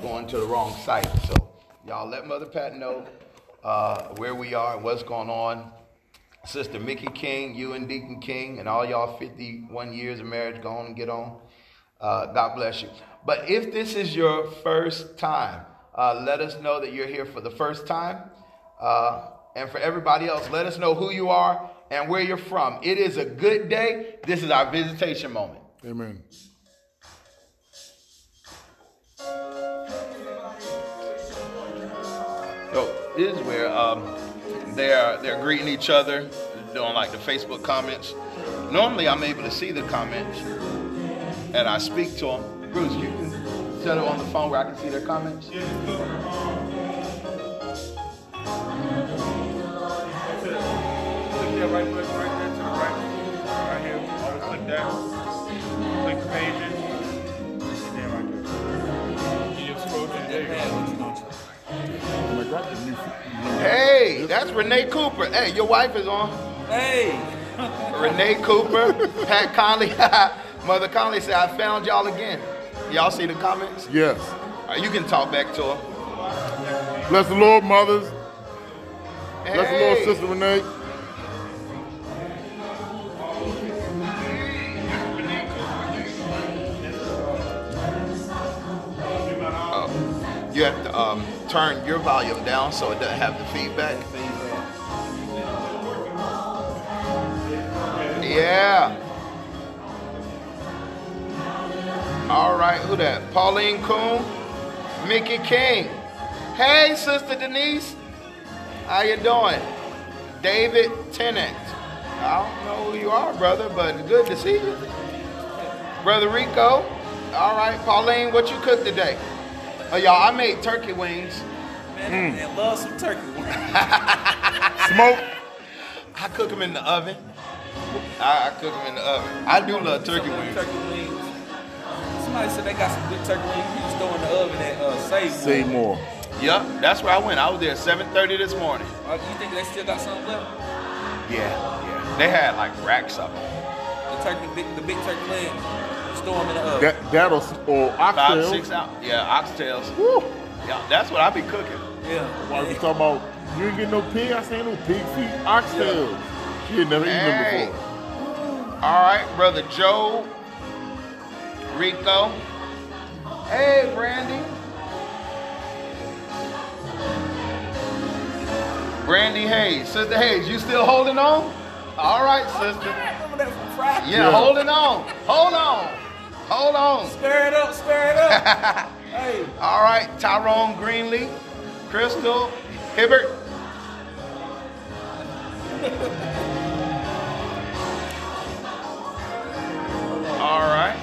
going to the wrong site. So y'all let Mother Pat know uh, where we are and what's going on. Sister Mickey King, you and Deacon King, and all y'all 51 years of marriage, go on and get on. Uh, God bless you. But if this is your first time, uh, let us know that you're here for the first time. Uh, and for everybody else, let us know who you are and where you're from. It is a good day. This is our visitation moment. Amen. So this is where um, they're they're greeting each other, doing like the Facebook comments. Normally, I'm able to see the comments, and I speak to them. Bruce, you can set it on the phone where I can see their comments. Right right right. Right here. Always click that. Hey, that's Renee Cooper. Hey, your wife is on. Hey, Renee Cooper, Pat Conley. Mother Conley said, I found y'all again. Y'all see the comments? Yes. Uh, you can talk back to her. Bless the Lord, mothers. Bless the Lord, Sister Renee. You have to um, turn your volume down so it doesn't have the feedback. Yeah. All right, who that? Pauline Coon, Mickey King. Hey, Sister Denise. How you doing? David Tennant. I don't know who you are, brother, but good to see you. Brother Rico. All right, Pauline, what you cook today? Oh, y'all, I made turkey wings. man, man, love some turkey. Wings. Smoke. I cook them in the oven. I, I cook them in the oven. I do love turkey of wings. Turkey wings. Somebody said they got some good turkey wings. You can throw in the oven at uh, Save. Say more. Yep, that's where I went. I was there at 7:30 this morning. Uh, you think they still got something left? Yeah, yeah. They had like racks of them. The turkey, big, the big turkey legs. Just throw them in the oven. That that'll or oxtails. Five, six out. Yeah, oxtails. Woo. Yeah, that's what I be cooking. yeah. While we talking about you ain't get no pig, I say no pig feet, oxtails. She ain't never eaten them before. All right, brother Joe, Rico. Hey, Brandy. Brandy Hayes, Sister Hayes, you still holding on? All right, sister. Remember that from Friday? Yeah, Yeah. holding on. Hold on. Hold on. Stir it up, stir it up. hey, All right, Tyrone Greenlee, Crystal Hibbert. All right.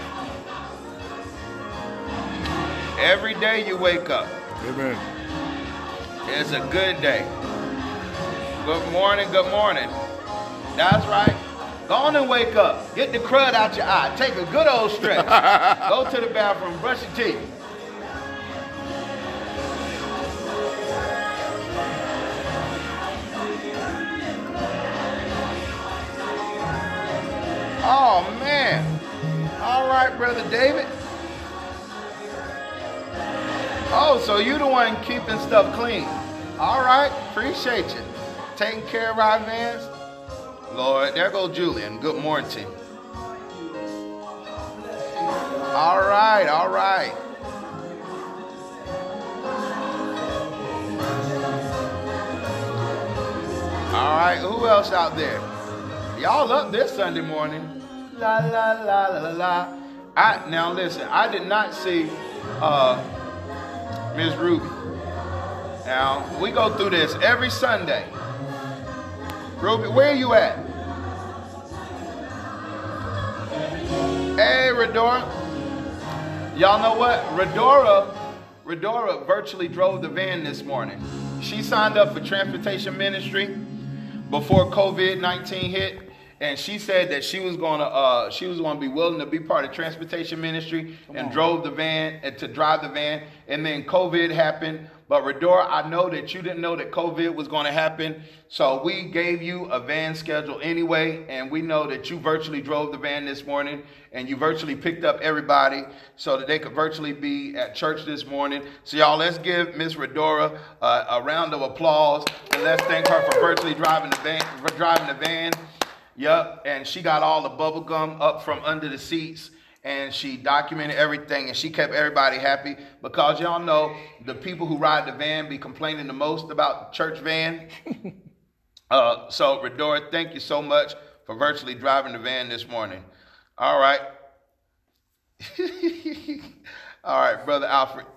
Every day you wake up, Amen. it's a good day. Good morning, good morning. That's right. Go on and wake up. Get the crud out your eye. Take a good old stretch. Go to the bathroom, brush your teeth. Oh man. All right, brother David. Oh, so you the one keeping stuff clean. All right, appreciate you. Taking care of our vans. Lord, there go Julian. Good morning. Team. All right, all right. All right, who else out there? Y'all up this Sunday morning. La la la la la. I now listen, I did not see uh Ms. Ruby. Now, we go through this every Sunday. Ruby, where you at? Hey, Redora. Y'all know what? Redora, Redora virtually drove the van this morning. She signed up for transportation ministry before COVID 19 hit, and she said that she was gonna uh, she was gonna be willing to be part of transportation ministry and drove the van and to drive the van. And then COVID happened. But Redora, I know that you didn't know that COVID was going to happen, so we gave you a van schedule anyway, and we know that you virtually drove the van this morning, and you virtually picked up everybody so that they could virtually be at church this morning. So y'all, let's give Miss Redora uh, a round of applause, and let's thank her for virtually driving the van. For driving the van. Yep, and she got all the bubble gum up from under the seats and she documented everything and she kept everybody happy because y'all know the people who ride the van be complaining the most about church van. uh, so, Redora, thank you so much for virtually driving the van this morning. All right. All right, Brother Alfred.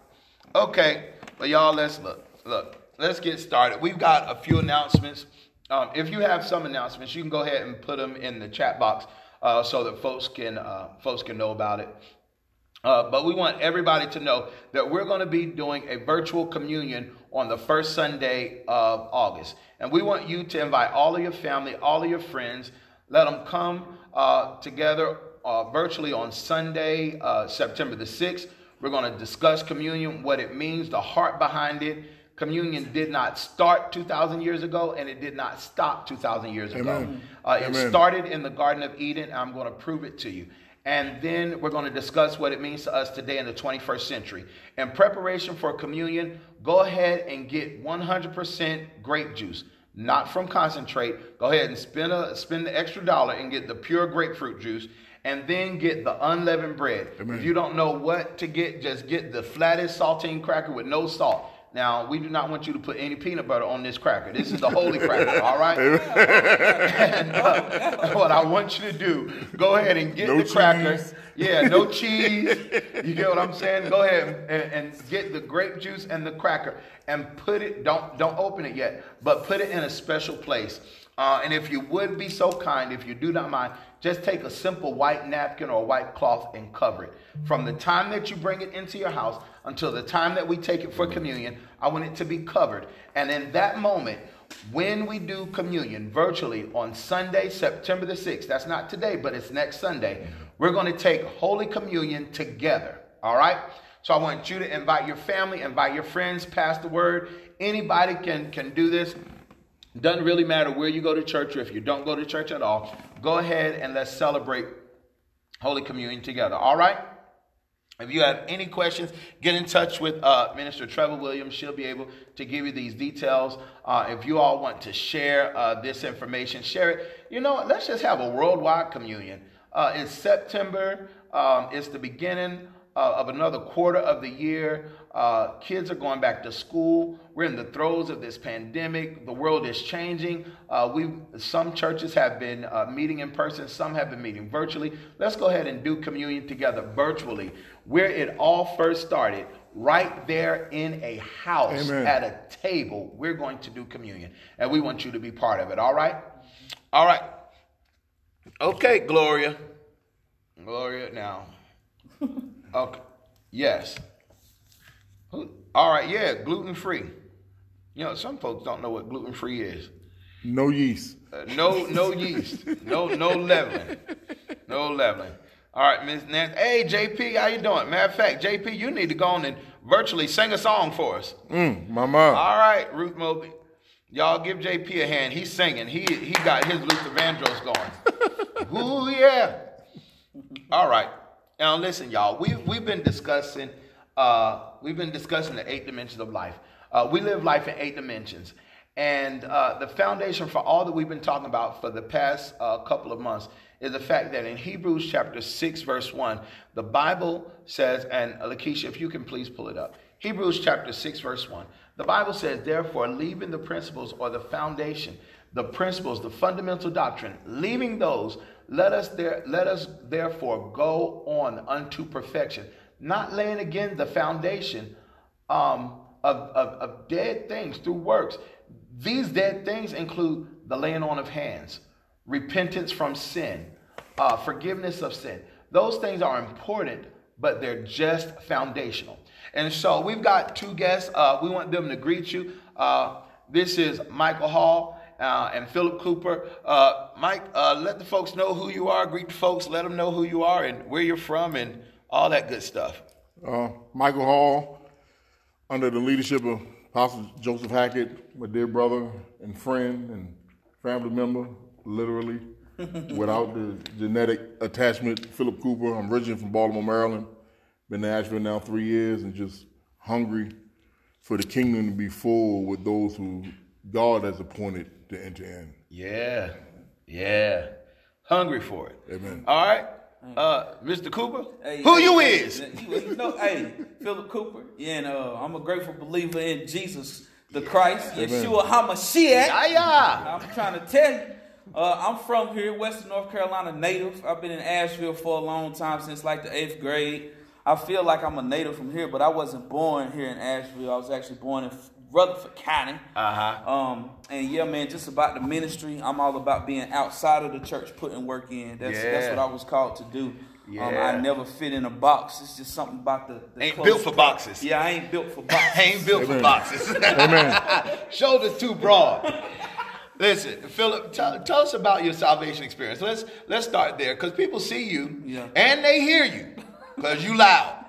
Okay, but y'all, let's look. Look, let's get started. We've got a few announcements. Um, if you have some announcements, you can go ahead and put them in the chat box uh, so that folks can uh, folks can know about it. Uh, but we want everybody to know that we're going to be doing a virtual communion on the first Sunday of August, and we want you to invite all of your family, all of your friends. Let them come uh, together uh, virtually on Sunday, uh, September the sixth. We're going to discuss communion, what it means, the heart behind it Communion did not start 2,000 years ago and it did not stop 2,000 years ago. Uh, it started in the Garden of Eden. I'm going to prove it to you. And then we're going to discuss what it means to us today in the 21st century. In preparation for communion, go ahead and get 100% grape juice, not from concentrate. Go ahead and spend, a, spend the extra dollar and get the pure grapefruit juice and then get the unleavened bread. Amen. If you don't know what to get, just get the flattest saltine cracker with no salt. Now, we do not want you to put any peanut butter on this cracker. This is the holy cracker, all right? and uh, what I want you to do, go ahead and get no the cheese. cracker. Yeah, no cheese. You get what I'm saying? Go ahead and, and get the grape juice and the cracker and put it, don't, don't open it yet, but put it in a special place. Uh, and if you would be so kind, if you do not mind, just take a simple white napkin or a white cloth and cover it. From the time that you bring it into your house until the time that we take it for communion, I want it to be covered. And in that moment, when we do communion virtually on Sunday, September the 6th, that's not today, but it's next Sunday, we're going to take Holy Communion together. All right? So I want you to invite your family, invite your friends, pass the word. Anybody can, can do this. Doesn't really matter where you go to church or if you don't go to church at all. Go ahead and let's celebrate Holy Communion together. All right? If you have any questions, get in touch with uh, Minister Trevor Williams. She'll be able to give you these details. Uh, if you all want to share uh, this information, share it. You know? Let's just have a worldwide communion. Uh, it's September. Um, it's the beginning uh, of another quarter of the year. Uh, kids are going back to school. We're in the throes of this pandemic. The world is changing. Uh, we some churches have been uh, meeting in person. Some have been meeting virtually. Let's go ahead and do communion together virtually, where it all first started. Right there in a house Amen. at a table, we're going to do communion, and we want you to be part of it. All right, all right. Okay, Gloria, Gloria. Now. Okay. Yes. All right. Yeah. Gluten free. You know, some folks don't know what gluten free is. No yeast. Uh, no, no yeast. No, no leavening. No leavening. All right, Miss Nancy. Hey, JP, how you doing? Matter of fact, JP, you need to go on and virtually sing a song for us. Mm, my mom. All right, Ruth Moby. Y'all give JP a hand. He's singing. He he got his Luther Vandross going. Ooh yeah. All right. Now listen, y'all. We've we've been discussing uh, we've been discussing the eight dimensions of life. Uh, we live life in eight dimensions, and uh, the foundation for all that we've been talking about for the past uh, couple of months is the fact that in Hebrews chapter six, verse one, the Bible says, and Lakeisha, if you can please pull it up. Hebrews chapter six, verse one. The Bible says, therefore, leaving the principles or the foundation, the principles, the fundamental doctrine, leaving those let us there let us therefore go on unto perfection, not laying again the foundation um, of, of, of dead things through works. These dead things include the laying on of hands, repentance from sin, uh, forgiveness of sin. Those things are important, but they're just foundational. And so we've got two guests. Uh, we want them to greet you. Uh, this is Michael Hall uh, and Philip Cooper. Uh, Mike, uh, let the folks know who you are. Greet the folks. Let them know who you are and where you're from and all that good stuff. Uh, Michael Hall, under the leadership of Apostle Joseph Hackett, my dear brother and friend and family member, literally, without the genetic attachment. Philip Cooper, I'm originally from Baltimore, Maryland. Been to Asheville now three years and just hungry for the kingdom to be full with those who God has appointed to enter in. Yeah, yeah. Hungry for it. Amen. All right. Uh, Mr. Cooper, Hey, who hey, you hey, is? You, you know, hey, Philip Cooper. Yeah, and uh, I'm a grateful believer in Jesus, the Christ, Yeshua HaMashiach. Yeah, yeah. I'm trying to tell you. Uh, I'm from here, Western North Carolina native. I've been in Asheville for a long time, since like the eighth grade. I feel like I'm a native from here, but I wasn't born here in Asheville. I was actually born in Rutherford County. Uh huh. Um, and yeah, man, just about the ministry. I'm all about being outside of the church, putting work in. That's that's what I was called to do. Um, I never fit in a box. It's just something about the. the Ain't built for pro- boxes. Yeah, I ain't built for boxes. I ain't built for boxes. Amen. Shoulders too broad. Listen, Philip, tell, tell us about your salvation experience. Let's let's start there because people see you Yeah. and they hear you because you loud.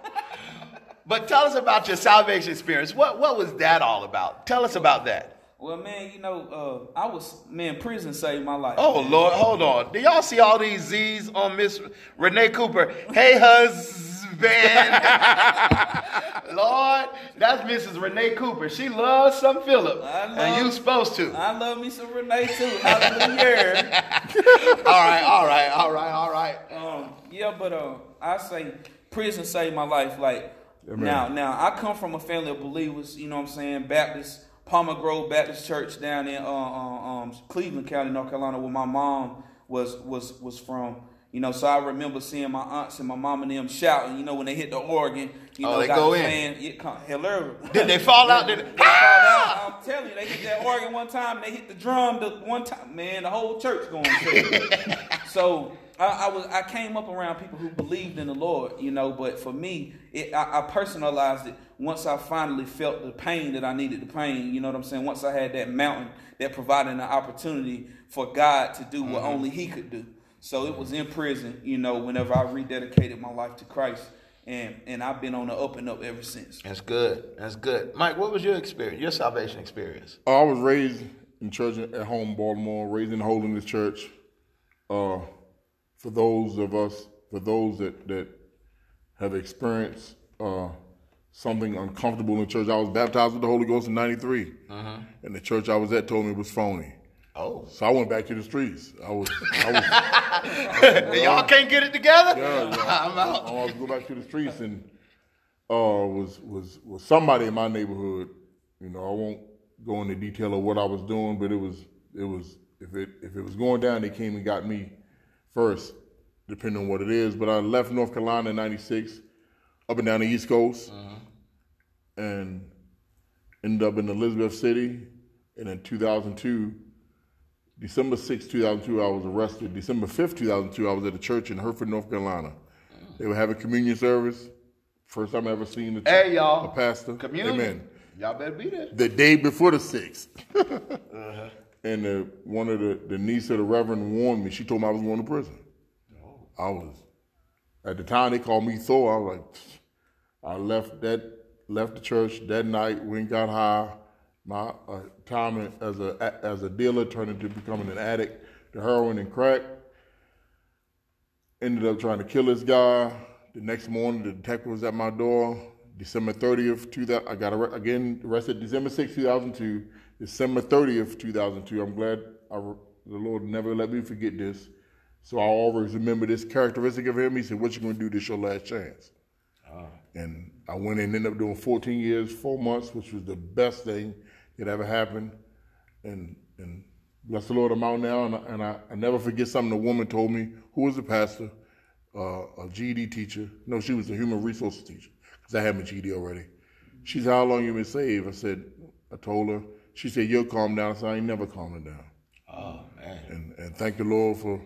But tell us about your salvation experience. What what was that all about? Tell us about that. Well, man, you know, uh, I was man, prison saved my life. Oh Lord, hold on. Do y'all see all these Z's on Miss Renee Cooper? Hey husband. Lord, that's Mrs. Renee Cooper. She loves some Philip. Love- and you supposed to. I love me some Renee too. Hallelujah. all right, all right, all right, all right. Um, yeah, but uh, I say prison saved my life. Like Amen. now, now I come from a family of believers. You know what I'm saying? Baptist, Palmer Grove Baptist Church down in uh, uh, um, Cleveland County, North Carolina, where my mom was was was from. You know, so I remember seeing my aunts and my mom and them shouting. You know, when they hit the organ. You Oh, know, they got go the in. fan- It come, hello. Did they fall out? Did they, They fall out. I'm telling you, they hit that organ one time. They hit the drum the one time. Man, the whole church going crazy. so I, I was I came up around people who believed in the Lord, you know. But for me, it, I, I personalized it once I finally felt the pain that I needed. The pain, you know what I'm saying. Once I had that mountain that provided an opportunity for God to do what only He could do. So it was in prison, you know. Whenever I rededicated my life to Christ. And, and I've been on the up and up ever since. That's good. That's good. Mike, what was your experience? Your salvation experience? I was raised in church at home, Baltimore, raised in Holiness Church. Uh, for those of us, for those that, that have experienced uh, something uncomfortable in church, I was baptized with the Holy Ghost in '93, and the church I was at told me it was phony. Oh. So I went back to the streets. I was, I was Y'all can't get it together? Yeah, yeah. I'm out. I wanted to go back to the streets and uh, was was was somebody in my neighborhood. You know, I won't go into detail of what I was doing, but it was it was if it if it was going down, they came and got me first, depending on what it is. But I left North Carolina in '96, up and down the East Coast, mm-hmm. and ended up in Elizabeth City. And in 2002, December 6, 2002, I was arrested. December 5, 2002, I was at a church in Hertford, North Carolina. Mm. They were having communion service. First time I ever seen a, Hey, y'all. a pastor. Communion. Amen. Y'all better be there. The day before the 6th. And the, one of the, the niece of the reverend warned me. She told me I was going to prison. I was, at the time they called me Thor. I was like, I left that, left the church that night, went got high. My uh, time as a as a dealer turned into becoming an addict to heroin and crack. Ended up trying to kill this guy. The next morning, the detective was at my door. December 30th, 2000, I got arre- again arrested December 6th, 2002. December 30th, 2002. I'm glad I, the Lord never let me forget this. So I always remember this characteristic of him. He said, What you going to do? This your last chance. Ah. And I went and ended up doing 14 years, four months, which was the best thing that ever happened. And and bless the Lord, I'm out now. And I, and I, I never forget something a woman told me, who was a pastor, uh, a GED teacher. No, she was a human resources teacher because I had my GED already. She said, "How long you been saved?" I said, "I told her." She said, "You'll calm down." I said, "I ain't never calming down." Oh, man. And and thank the Lord for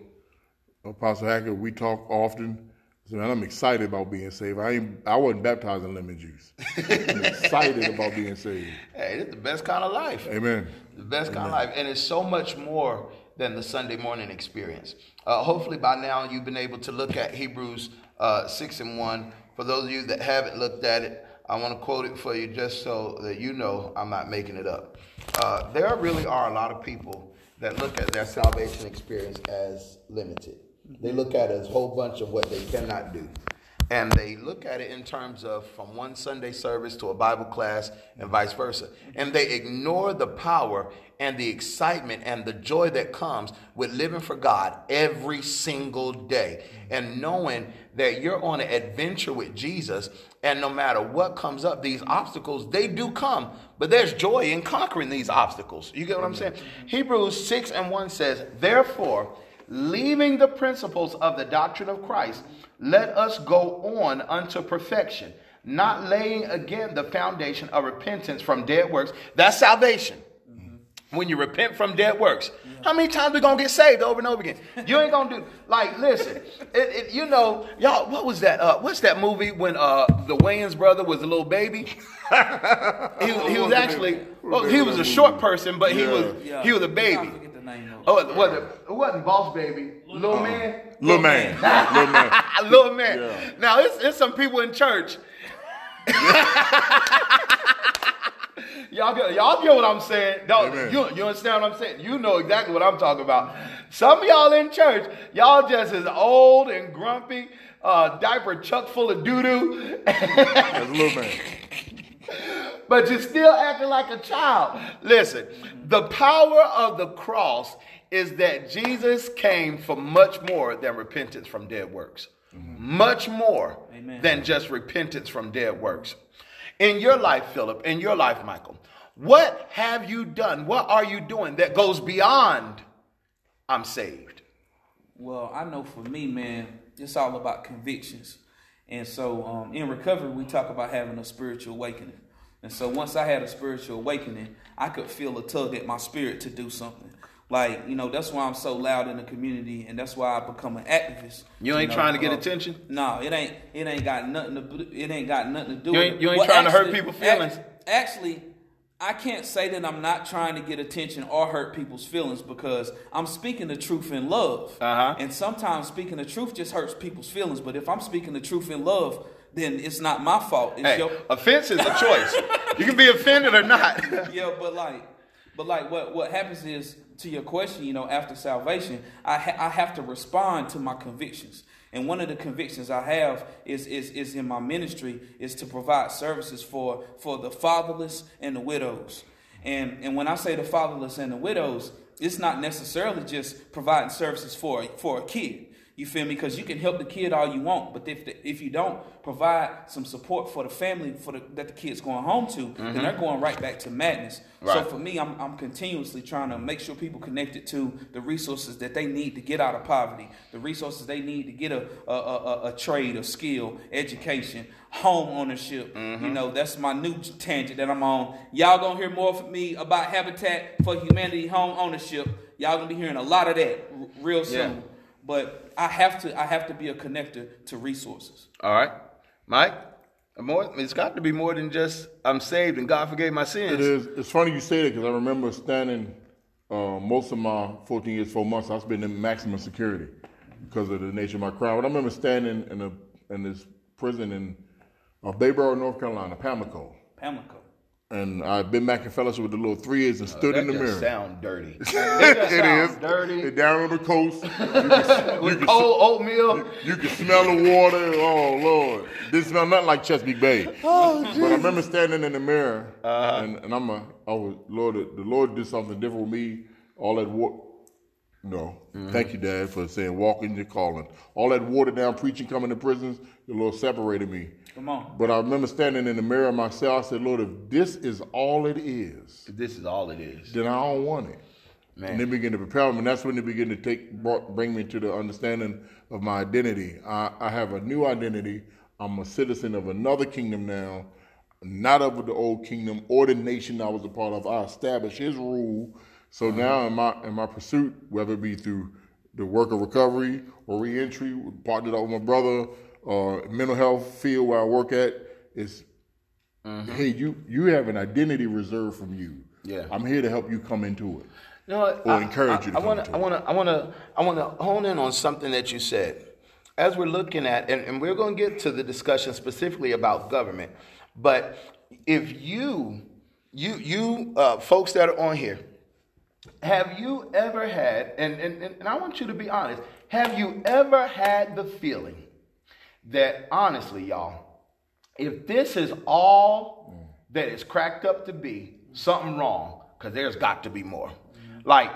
Apostle Hackett. We talk often. So man, I'm excited about being saved. I ain't, I wasn't baptized in lemon juice. I'm excited about being saved. Hey, it's the best kind of life. Amen. The best kind of life. And it's so much more than the Sunday morning experience. Uh, hopefully, by now, you've been able to look at Hebrews uh, 6 and 1. For those of you that haven't looked at it, I want to quote it for you just so that you know I'm not making it up. Uh, there really are a lot of people that look at their salvation experience as limited. They look at it as a whole bunch of what they cannot do. And they look at it in terms of from one Sunday service to a Bible class and vice versa. And they ignore the power and the excitement and the joy that comes with living for God every single day and knowing that you're on an adventure with Jesus. And no matter what comes up, these obstacles, they do come, but there's joy in conquering these obstacles. You get what I'm saying? Hebrews 6 and 1 says, Therefore, leaving the principles of the doctrine of Christ, let us go on unto perfection, not laying again the foundation of repentance from dead works. That's salvation. When you repent from dead works, how many times we gonna get saved over and over again? You ain't gonna do like listen. It, it, you know, y'all. What was that? Uh, what's that movie when uh, the Wayans brother was a little baby? he, was- he was actually well, he was a short person, but he was he was a baby. Forget the name of it. Oh, it wasn't, it wasn't Boss Baby. Little Man. Little man. Little man. Little Man. Yeah. Now, it's, it's some people in church. y'all, get, y'all get what I'm saying? Don't, you, you understand what I'm saying? You know exactly what I'm talking about. Some of y'all in church, y'all just as old and grumpy, uh, diaper chuck full of doo doo. That's little man. but you're still acting like a child. Listen, the power of the cross is that Jesus came for much more than repentance from dead works. Mm-hmm. Much more Amen. than just repentance from dead works. In your life, Philip, in your life, Michael, what have you done? What are you doing that goes beyond I'm saved? Well, I know for me, man, it's all about convictions. And so um, in recovery, we talk about having a spiritual awakening. And so once I had a spiritual awakening, I could feel a tug at my spirit to do something. Like, you know, that's why I'm so loud in the community, and that's why I become an activist. You ain't know, trying to get uh, attention? No, it ain't. It ain't got nothing to. do- It ain't got nothing to do. You with ain't- it. you ain't trying to hurt actually- people's feelings? ac- Actually, I can't say that I'm not trying to get attention or hurt people's feelings because I'm speaking the truth in love. Uh-huh. And sometimes speaking the truth just hurts people's feelings. But if I'm speaking the truth in love, then it's not my fault. It's Hey, your offense is a choice. you can be offended or not. yeah, but like, but like, what what happens is to your question, you know, after salvation, I ha- I have to respond to my convictions, and one of the convictions I have is is is in my ministry is to provide services for for the fatherless and the widows, and and when I say the fatherless and the widows, it's not necessarily just providing services for for a kid. You feel me? Because you can help the kid all you want, but if the, if you don't provide some support for the family for the, that the kid's going home to, then mm-hmm. they're going right back to madness. So for me, I'm, I'm continuously trying to make sure people connected to the resources that they need to get out of poverty, the resources they need to get a a, a, a- trade, a skill, education, home ownership. You mm-hmm. know, that's my new tangent that I'm on. Y'all gonna hear more from me about Habitat for Humanity home ownership. Y'all gonna be hearing a lot of that r- real soon. Yeah. But I have to I have to be a connector to resources. All right, Mike. More, it's got to be more than just I'm saved and God forgave my sins. It is. It's funny you say that because I remember standing uh, most of my 14 years, four months. I spent in maximum security because of the nature of my crime. But I remember standing in a in this prison in uh, Bayboro, North Carolina, Pamlico, Pamlico. And I've been back in fellowship with the little three years and stood that in the mirror. sound dirty. it is dirty. It down on the coast. You can, you, can, Cold oatmeal. you can smell the water. Oh Lord, this smell nothing like Chesapeake Bay. Oh, but I remember standing in the mirror, Uh-huh. and, and I'm a, I was Lord. The Lord did something different with me. All that water. No, Mm-hmm. thank you, Dad, for saying walk in your calling. All that watered down preaching coming to prisons, the Lord separated me. Come on. But I remember standing in the mirror myself. I said, Lord, if this is all it is, This is all it is. then I don't want it. Man. And they begin to prepare me, and that's when they begin to take brought, bring me to the understanding of my identity. I, I have a new identity. I'm a citizen of another kingdom now, not of the old kingdom or the nation I was a part of. I established His rule. So uh-huh. now, in my in my pursuit, whether it be through the work of recovery or reentry, partnered up with my brother, or mental health field where I work at, is mm-hmm. hey, you you have an identity reserved from you. Yeah. I'm here to help you come into it. You know what? Or encourage you to I come want into to. I want to. I want to. I want to hone in on something that you said. As we're looking at, and, and we're going to get to the discussion specifically about government, but if you, you, you, uh, folks that are on here, have you ever had, and, and, and I want you to be honest, have you ever had the feeling that honestly, y'all, if this is all that is cracked up to be, something wrong, because there's got to be more. Like,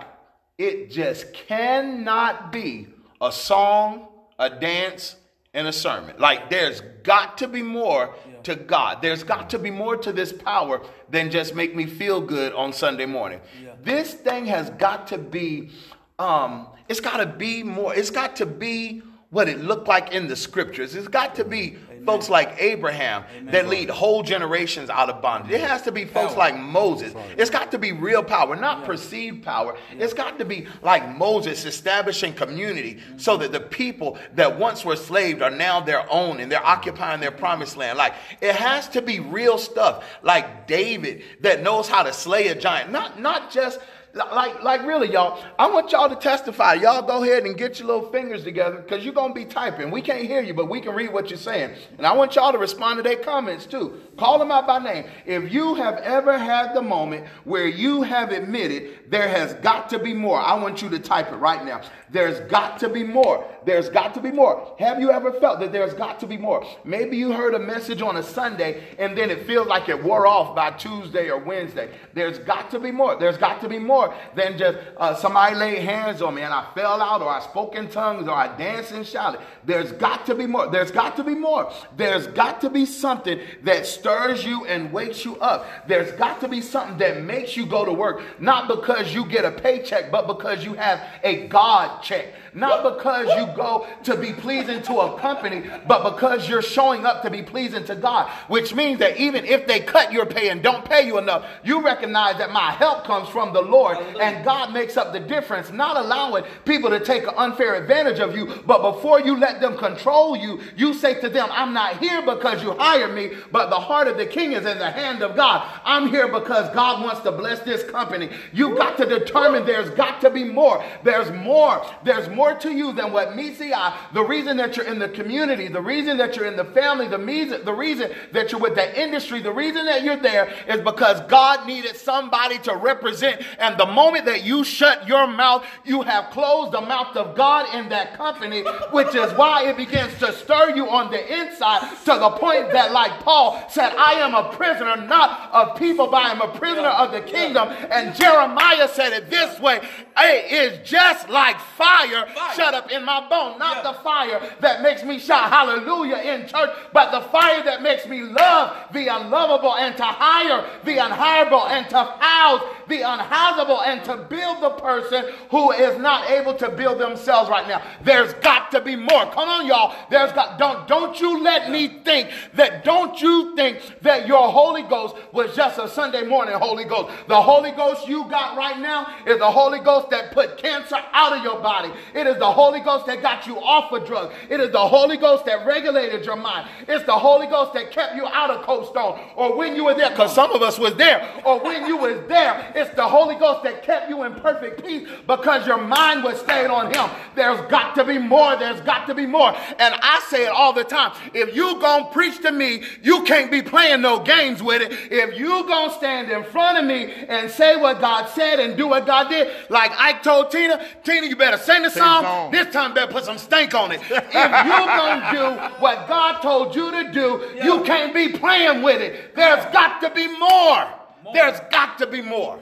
it just cannot be a song, a dance, and a sermon. Like, there's got to be more to God. There's got to be more to this power than just make me feel good on Sunday morning. This thing has got to be, um, it's got to be more, it's got to be what it looked like in the scriptures. It's got to be folks like Abraham that lead whole generations out of bondage. It has to be folks Power. like Moses. It's got to be real power, not perceived power. It's got to be like Moses establishing community so that the people that once were slaves are now their own and they're occupying their promised land. Like it has to be real stuff like David that knows how to slay a giant. Not not just like, like really, y'all. I want y'all to testify. Y'all go ahead and get your little fingers together because you're gonna be typing. We can't hear you, but we can read what you're saying. And I want y'all to respond to their comments too. Call them out by name. If you have ever had the moment where you have admitted there has got to be more, I want you to type it right now. There's got to be more. There's got to be more. Have you ever felt that there's got to be more? Maybe you heard a message on a Sunday and then it feels like it wore off by Tuesday or Wednesday. There's got to be more. There's got to be more than just uh, somebody laid hands on me and I fell out or I spoke in tongues or I danced and shouted. There's got to be more. There's got to be more. There's got to be something that stirs you and wakes you up. There's got to be something that makes you go to work, not because you get a paycheck, but because you have a God check. Not because you go to be pleasing to a company, but because you're showing up to be pleasing to God. Which means that even if they cut your pay and don't pay you enough, you recognize that my help comes from the Lord and God makes up the difference, not allowing people to take an unfair advantage of you. But before you let them control you, you say to them, I'm not here because you hired me, but the heart of the king is in the hand of God. I'm here because God wants to bless this company. You've got to determine there's got to be more. There's more. There's more to you than what meets the eye. The reason that you're in the community, the reason that you're in the family, the reason, the reason that you're with the industry, the reason that you're there is because God needed somebody to represent. And the moment that you shut your mouth, you have closed the mouth of God in that company, which is why it begins to stir you on the inside to the point that, like Paul said, I am a prisoner not of people, but I am a prisoner of the kingdom. And Jeremiah said it this way Hey, it's just like fire, shut up in my bone, not the fire that makes me shout hallelujah in church, but the fire that makes me love the unlovable and to hire the unhireable and to house the unhousable and to build the person who is not able to build themselves right now. There's got to be more. Come on, y'all. There's got don't don't you let me think that don't you think that your Holy Ghost was just a Sunday morning Holy Ghost. The Holy Ghost you got right now is the Holy Ghost that put cancer out of your body. It is the Holy Ghost that got you off of drugs. It is the Holy Ghost that regulated your mind. It's the Holy Ghost that kept you out of Cold Stone or when you were there, because some of us was there, or when you was there, it's the Holy Ghost that kept you in perfect peace because your mind was stayed on Him. There's got to be more. There's got to be more. And I say it all the time. If you gonna preach to me, you can't be playing no games with it. If you gonna stand in front of me and say what God said and do what God did, like I told Tina, Tina, you better sing the song. Song. This time, better put some stank on it. If you're gonna do what God told you to do, you can't be playing with it. There's got to be more. There's got to be more.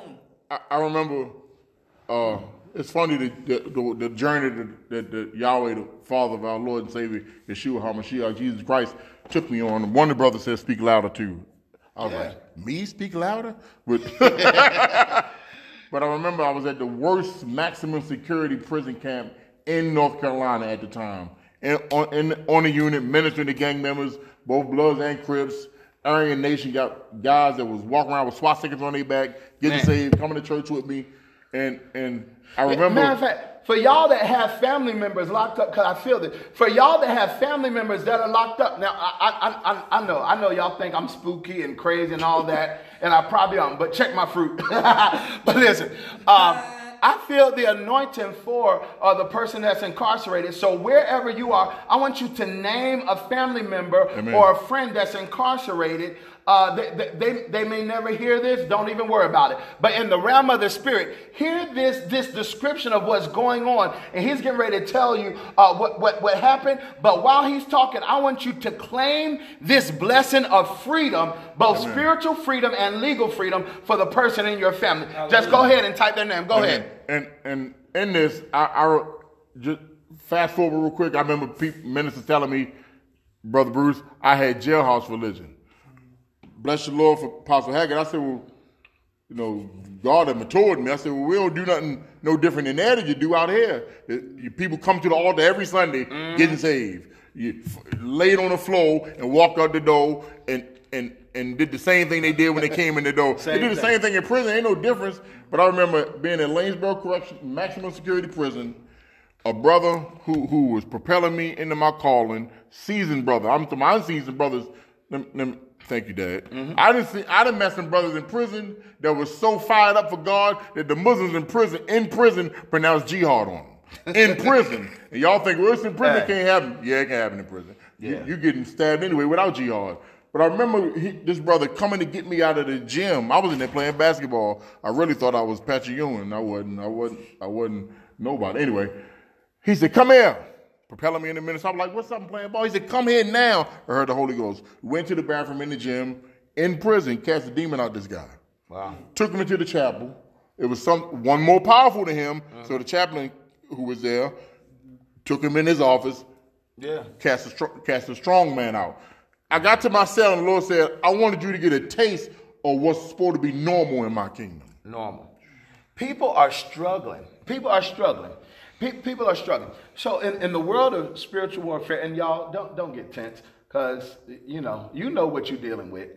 I, I remember. Uh, it's funny the the, the, the journey that, that, that Yahweh, the Father of our Lord and Savior, Yeshua HaMashiach, Jesus Christ, took me on. One of the brothers said, "Speak louder too." I was like, "Me speak louder?" But but I remember I was at the worst maximum security prison camp in North Carolina at the time, and on in, on a unit ministering to gang members, both Bloods and Crips. Aryan Nation got guys that was walking around with swastikas on their back, getting Man. saved, coming to church with me. and and I remember. Matter of fact, for y'all that have family members locked up, because I feel this. For y'all that have family members that are locked up, now I, I, I, I know, I know y'all think I'm spooky and crazy and all that, and I probably am. But check my fruit. but listen, um, I feel the anointing for uh, the person that's incarcerated. So wherever you are, I want you to name a family member Amen. or a friend that's incarcerated. Uh, they, they, they may never hear this. Don't even worry about it. But in the realm of the spirit, hear this this description of what's going on, and he's getting ready to tell you uh, what, what what happened. But while he's talking, I want you to claim this blessing of freedom, both Amen. spiritual freedom and legal freedom for the person in your family. Just go ahead and type their name. Go ahead. And and in this, I, I just fast forward real quick. I remember people, ministers telling me, brother Bruce, I had jailhouse religion. Bless the Lord for Apostle Hackett. I said, well, you know, God had matured me. I said, well, we don't do nothing no different than that as you do out here. You- people come to the altar every Sunday Mm-hmm. getting saved. You f- laid on the floor and walked out the door and and and did the same thing they did when they came in the door. Same they do the thing. same thing in prison. Ain't no difference. But I remember being in Lanesboro Correction, maximum security prison. A brother who who was propelling me into my calling, seasoned brother. I'm to my unseasoned brothers. Them, them, thank you, Dad. Mm-hmm. I didn't see. I didn't met some brothers in prison that was so fired up for God that the Muslims in prison in prison pronounced jihad on them. In prison, and y'all think, well, it's in prison, it can't happen. Yeah, it can happen in prison. You, Yeah. you getting stabbed anyway without jihad. But I remember he, this brother coming to get me out of the gym. I was in there playing basketball. I really thought I was Patrick Ewing. I wasn't. I wasn't. I wasn't nobody. Anyway, he said, "Come here." Propelling me in the ministry. I'm like, "What's up? I'm playing ball." He said, "Come here now." I heard the Holy Ghost. Went to the bathroom in the gym, in prison, cast a demon out this guy. Wow. Took him into the chapel. It was some one more powerful than him. Uh-huh. So the chaplain who was there took him in his office, Yeah. cast a, cast a strong man out. I got to my cell and the Lord said, I wanted you to get a taste of what's supposed to be normal in my kingdom. normal. People are struggling. People are struggling. Pe- people are struggling. So in, in the world of spiritual warfare, and y'all don't don't get tense, because you know you know what you're dealing with.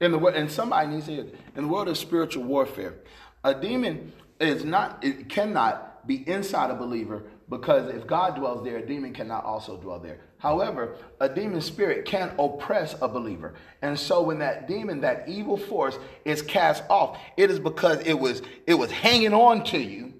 In the and somebody needs to hear in the world of spiritual warfare, a demon is not it cannot be inside a believer because if God dwells there, a demon cannot also dwell there. However, a demon spirit can oppress a believer. And so when that demon, that evil force is cast off, it is because it was it was hanging on to you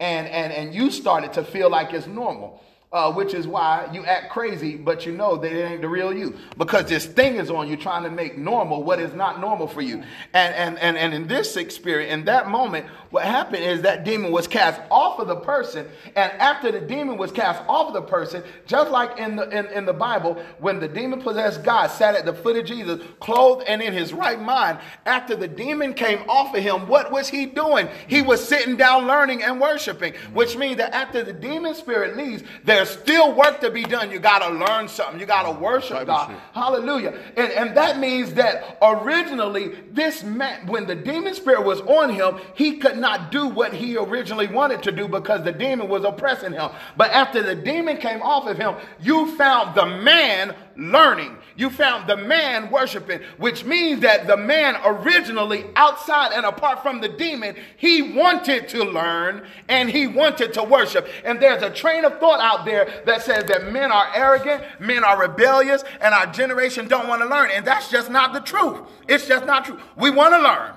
and and and you started to feel like it's normal. Uh, which is why you act crazy, but you know that it ain't the real you because this thing is on you trying to make normal what is not normal for you. And and and, and in this experience, in that moment, what happened is that demon was cast off of the person, and after the demon was cast off of the person, just like in the in, in the Bible, when the demon possessed God sat at the foot of Jesus, clothed and in his right mind, after the demon came off of him, what was he doing? He was sitting down learning and worshiping, which means that after the demon spirit leaves, there's still work to be done. You got to learn something. You got to worship God. Hallelujah. And, and that means that originally, this man, when the demon spirit was on him, he could not do what he originally wanted to do because the demon was oppressing him. But after the demon came off of him, you found the man learning. You found the man worshiping, which means that the man originally outside and apart from the demon, he wanted to learn and he wanted to worship. And there's a train of thought out there that says that men are arrogant, men are rebellious, and our generation don't want to learn. And that's just not the truth. It's just not true. We want to learn.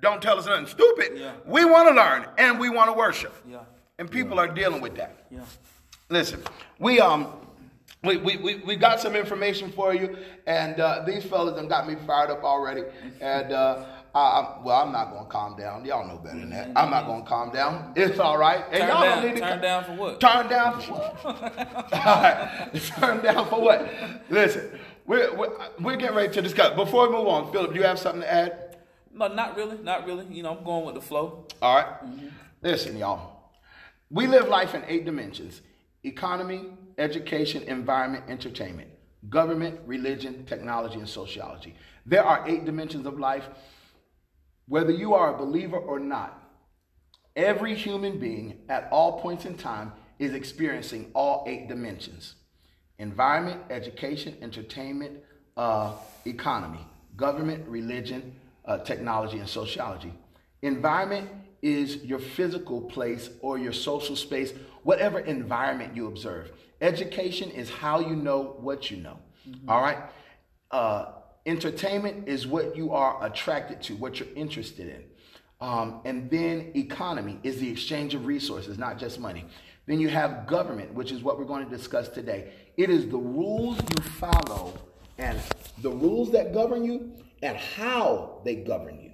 Don't tell us nothing stupid. Yeah. We want to learn and we want to worship. Yeah. And people are dealing with that. Yeah. Listen, we um we, we, we, we got some information for you, and uh, these fellas done got me fired up already. And uh, I, I'm, well, I'm not gonna calm down. Y'all know better than that. I'm not gonna calm down. It's all right. And Turn y'all down- don't need to turn ca- down for what? Turn down for what? all right. Turn down for what? Listen, we're, we're we're getting ready to discuss. Before we move on, Philip, do you have something to add? No, not really. Not really. You know, I'm going with the flow. All right. Listen, y'all. We live life in eight dimensions economy, education, environment, entertainment, government, religion, technology, and sociology. There are eight dimensions of life. Whether you are a believer or not, every human being at all points in time is experiencing all eight dimensions environment, education, entertainment, uh, economy, government, religion, uh, technology, and sociology. Environment is your physical place or your social space, whatever environment you observe. Education is how you know what you know. All right. Uh, entertainment is what you are attracted to, what you're interested in. Um, and then economy is the exchange of resources, not just money. Then you have government, which is what we're going to discuss today. It is the rules you follow and the rules that govern you and how they govern you.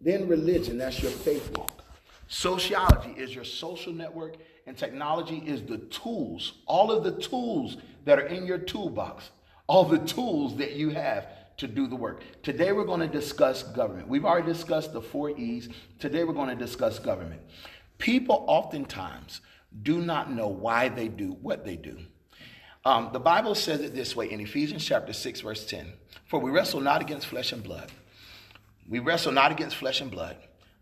Then religion, that's your faith walk. Sociology is your social network, and technology is the tools, all of the tools that are in your toolbox, all the tools that you have to do the work. Today we're going to discuss government. We've already discussed the four E's. Today we're going to discuss government. People oftentimes do not know why they do what they do. Um, the Bible says it this way in Ephesians chapter 6, verse 10 For we wrestle not against flesh and blood. We wrestle not against flesh and blood,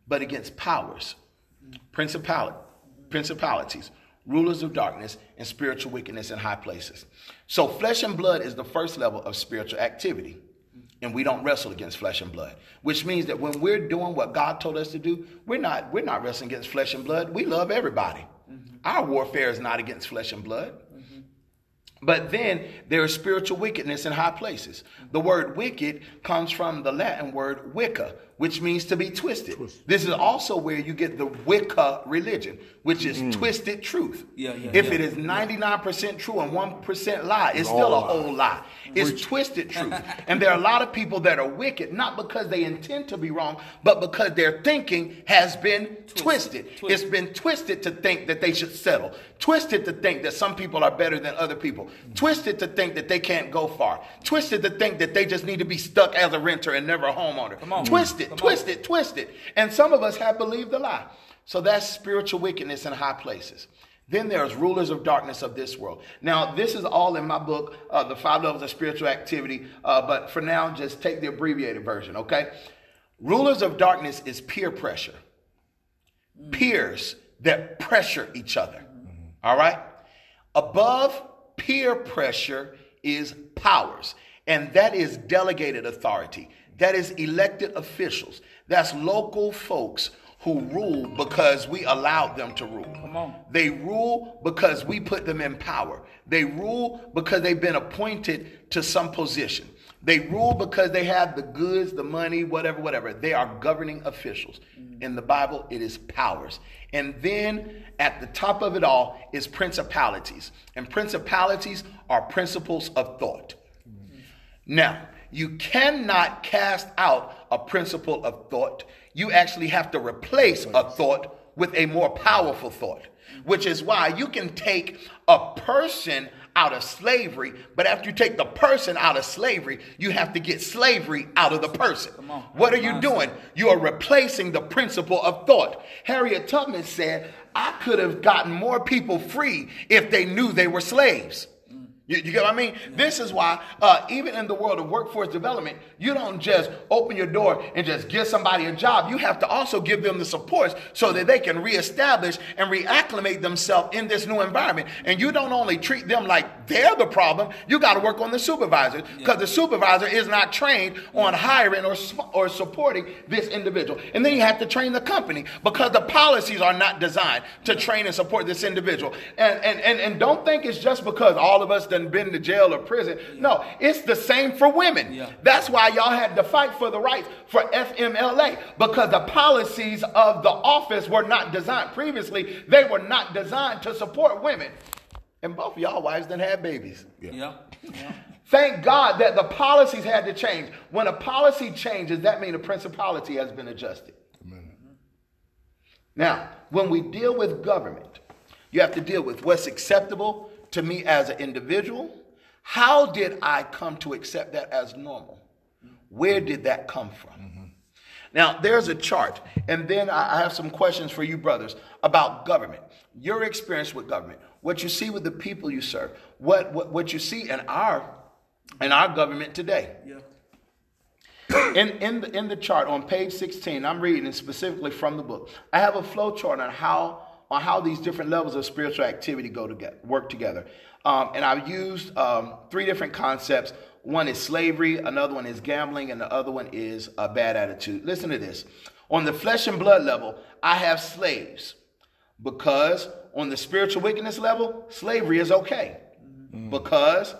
but against powers, principality, principalities, rulers of darkness, and spiritual wickedness in high places. So, flesh and blood is the first level of spiritual activity. And we don't wrestle against flesh and blood, which means that when we're doing what God told us to do, we're not, we're not wrestling against flesh and blood. We love everybody. Mm-hmm. Our warfare is not against flesh and blood. But then there is spiritual wickedness in high places. The word wicked comes from the Latin word wicca, which means to be twisted. This is also where you get the Wicca religion, which is mm. twisted truth. Yeah, yeah, if yeah. it is 99% true and 1% lie, it's still a whole lie. It's twisted truth. and there are a lot of people that are wicked, not because they intend to be wrong, but because their thinking has been twisted. twisted. twisted. It's been twisted to think that they should settle, twisted to think that some people are better than other people, twisted to think that they can't go far, twisted to think that they just need to be stuck as a renter and never a homeowner. Come on. Twisted it, twist it, twist it. And some of us have believed the lie. So that's spiritual wickedness in high places. Then there's rulers of darkness of this world. Now, this is all in my book, uh, The Five Levels of Spiritual Activity. Uh, but for now, just take the abbreviated version, okay? Rulers of darkness is peer pressure, peers that pressure each other, all right? Above peer pressure is powers, and that is delegated authority. That is elected officials. That's local folks who rule because we allowed them to rule. Come on. They rule because we put them in power. They rule because they've been appointed to some position. They rule because they have the goods, the money, whatever, whatever. They are governing officials. Mm. In the Bible, it is powers. And then at the top of it all is principalities. And principalities are principles of thought. Mm. Now, you cannot cast out a principle of thought. You actually have to replace a thought with a more powerful thought, which is why you can take a person out of slavery, but after you take the person out of slavery, you have to get slavery out of the person. What are you doing? You are replacing the principle of thought. Harriet Tubman said, I could have gotten more people free if they knew they were slaves. You, you, get what I mean? Yeah. This is why, uh, even in the world of workforce development, you don't just open your door and just give somebody a job. You have to also give them the supports so that they can reestablish and reacclimate themselves in this new environment. And you don't only treat them like they're the problem, you got to work on the supervisor because yeah. the supervisor is not trained on hiring or, or supporting this individual. And then you have to train the company because the policies are not designed to train and support this individual. And, and, and, and don't think it's just because all of us done been to jail or prison. No, it's the same for women. Yeah. That's why y'all had to fight for the rights for FMLA because the policies of the office were not designed. Previously, they were not designed to support women. And both of y'all wives didn't have babies. Yeah. yeah. yeah. Thank God that the policies had to change. When a policy changes, that means a principality has been adjusted. Amen. Now, when we deal with government, you have to deal with what's acceptable to me as an individual? How did I come to accept that as normal? Where did that come from? Mm-hmm. Now, there's a chart, and then I have some questions for you, brothers, about government. Your experience with government, what you see with the people you serve, what, what, what you see in our, in our government today. Yeah. In, in, the, in the chart on page 16, I'm reading specifically from the book. I have a flow chart on how on how these different levels of spiritual activity go together, work together. Um, and I've used um, three different concepts. One is slavery, another one is gambling, and the other one is a bad attitude. Listen to this. On the flesh and blood level, I have slaves because on the spiritual wickedness level, slavery is okay. Because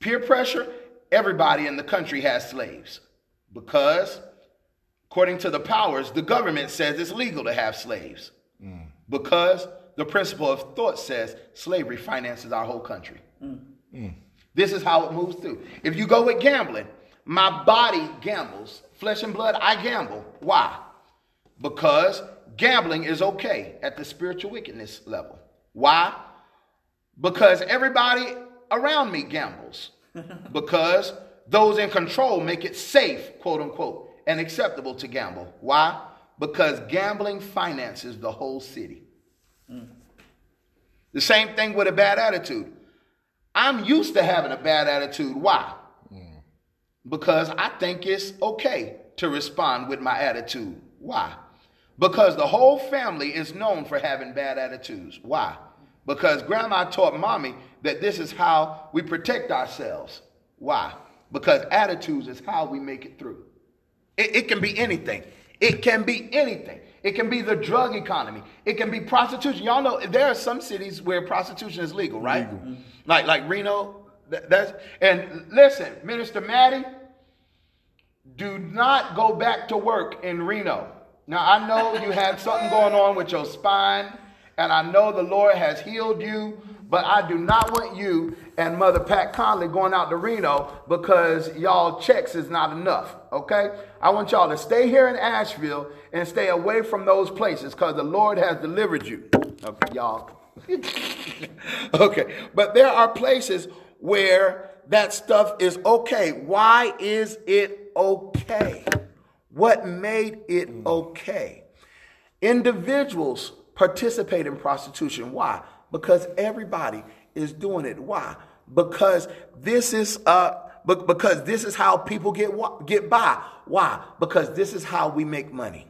peer pressure, everybody in the country has slaves. Because according to the powers, the government says it's legal to have slaves. Because the principle of thought says slavery finances our whole country. Mm. This is how it moves through. If you go with gambling, my body gambles, flesh and blood, I gamble. Why? Because gambling is okay at the spiritual wickedness level. Why? Because everybody around me gambles. because those in control make it safe, quote unquote, and acceptable to gamble. Why? Because gambling finances the whole city. The same thing with a bad attitude. I'm used to having a bad attitude. Why? Because I think it's okay to respond with my attitude. Why? Because the whole family is known for having bad attitudes. Why? Because grandma taught mommy that this is how we protect ourselves. Why? Because attitudes is how we make it through. It, it can be anything. It can be anything. It can be the drug economy. It can be prostitution. Y'all know there are some cities where prostitution is legal, right? Like like Reno. That- That's and listen, Minister Maddie, do not go back to work in Reno. Now I know you had something going on with your spine, and I know the Lord has healed you, but I do not want you and Mother Pat Conley going out to Reno because y'all checks is not enough. Okay? I want y'all to stay here in Asheville and stay away from those places because the Lord has delivered you. Okay, y'all. okay, but there are places where that stuff is okay. Why is it okay? What made it okay? Individuals participate in prostitution. Why? Because everybody is doing it. Why? Because this is uh be- because this is how people get get by. Why? Because this is how we make money.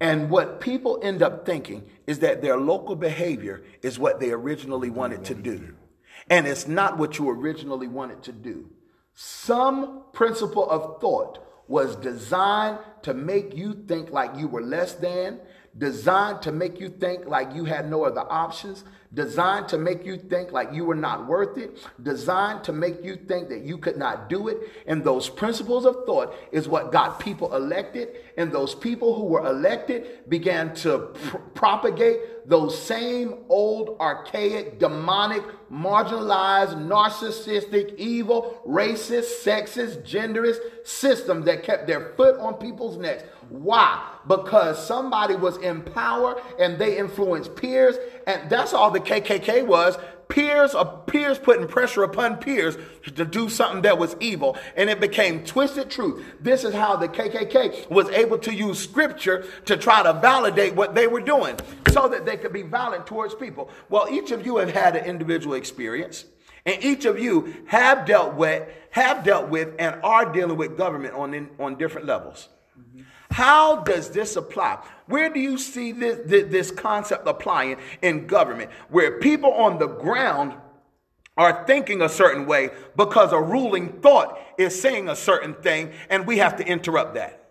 And what people end up thinking is that their local behavior is what they originally wanted to do. And it's not what you originally wanted to do. Some principle of thought was designed to make you think like you were less than, designed to make you think like you had no other options, designed to make you think like you were not worth it, designed to make you think that you could not do it. And those principles of thought is what got people elected. And those people who were elected began to pr- propagate those same old, archaic, demonic, marginalized, narcissistic, evil, racist, sexist, genderist systems that kept their foot on people's necks. Why? Because somebody was in power and they influenced peers, and that's all the KKK was. Peers of peers putting pressure upon peers to do something that was evil, and it became twisted truth. This is how the KKK was able to use scripture to try to validate what they were doing, so that they could be violent towards people. Well, each of you have had an individual experience. And each of you have dealt with, have dealt with, and are dealing with government on, in, on different levels. How does this apply? Where do you see this, this, this concept applying in government? Where people on the ground are thinking a certain way because a ruling thought is saying a certain thing, and we have to interrupt that.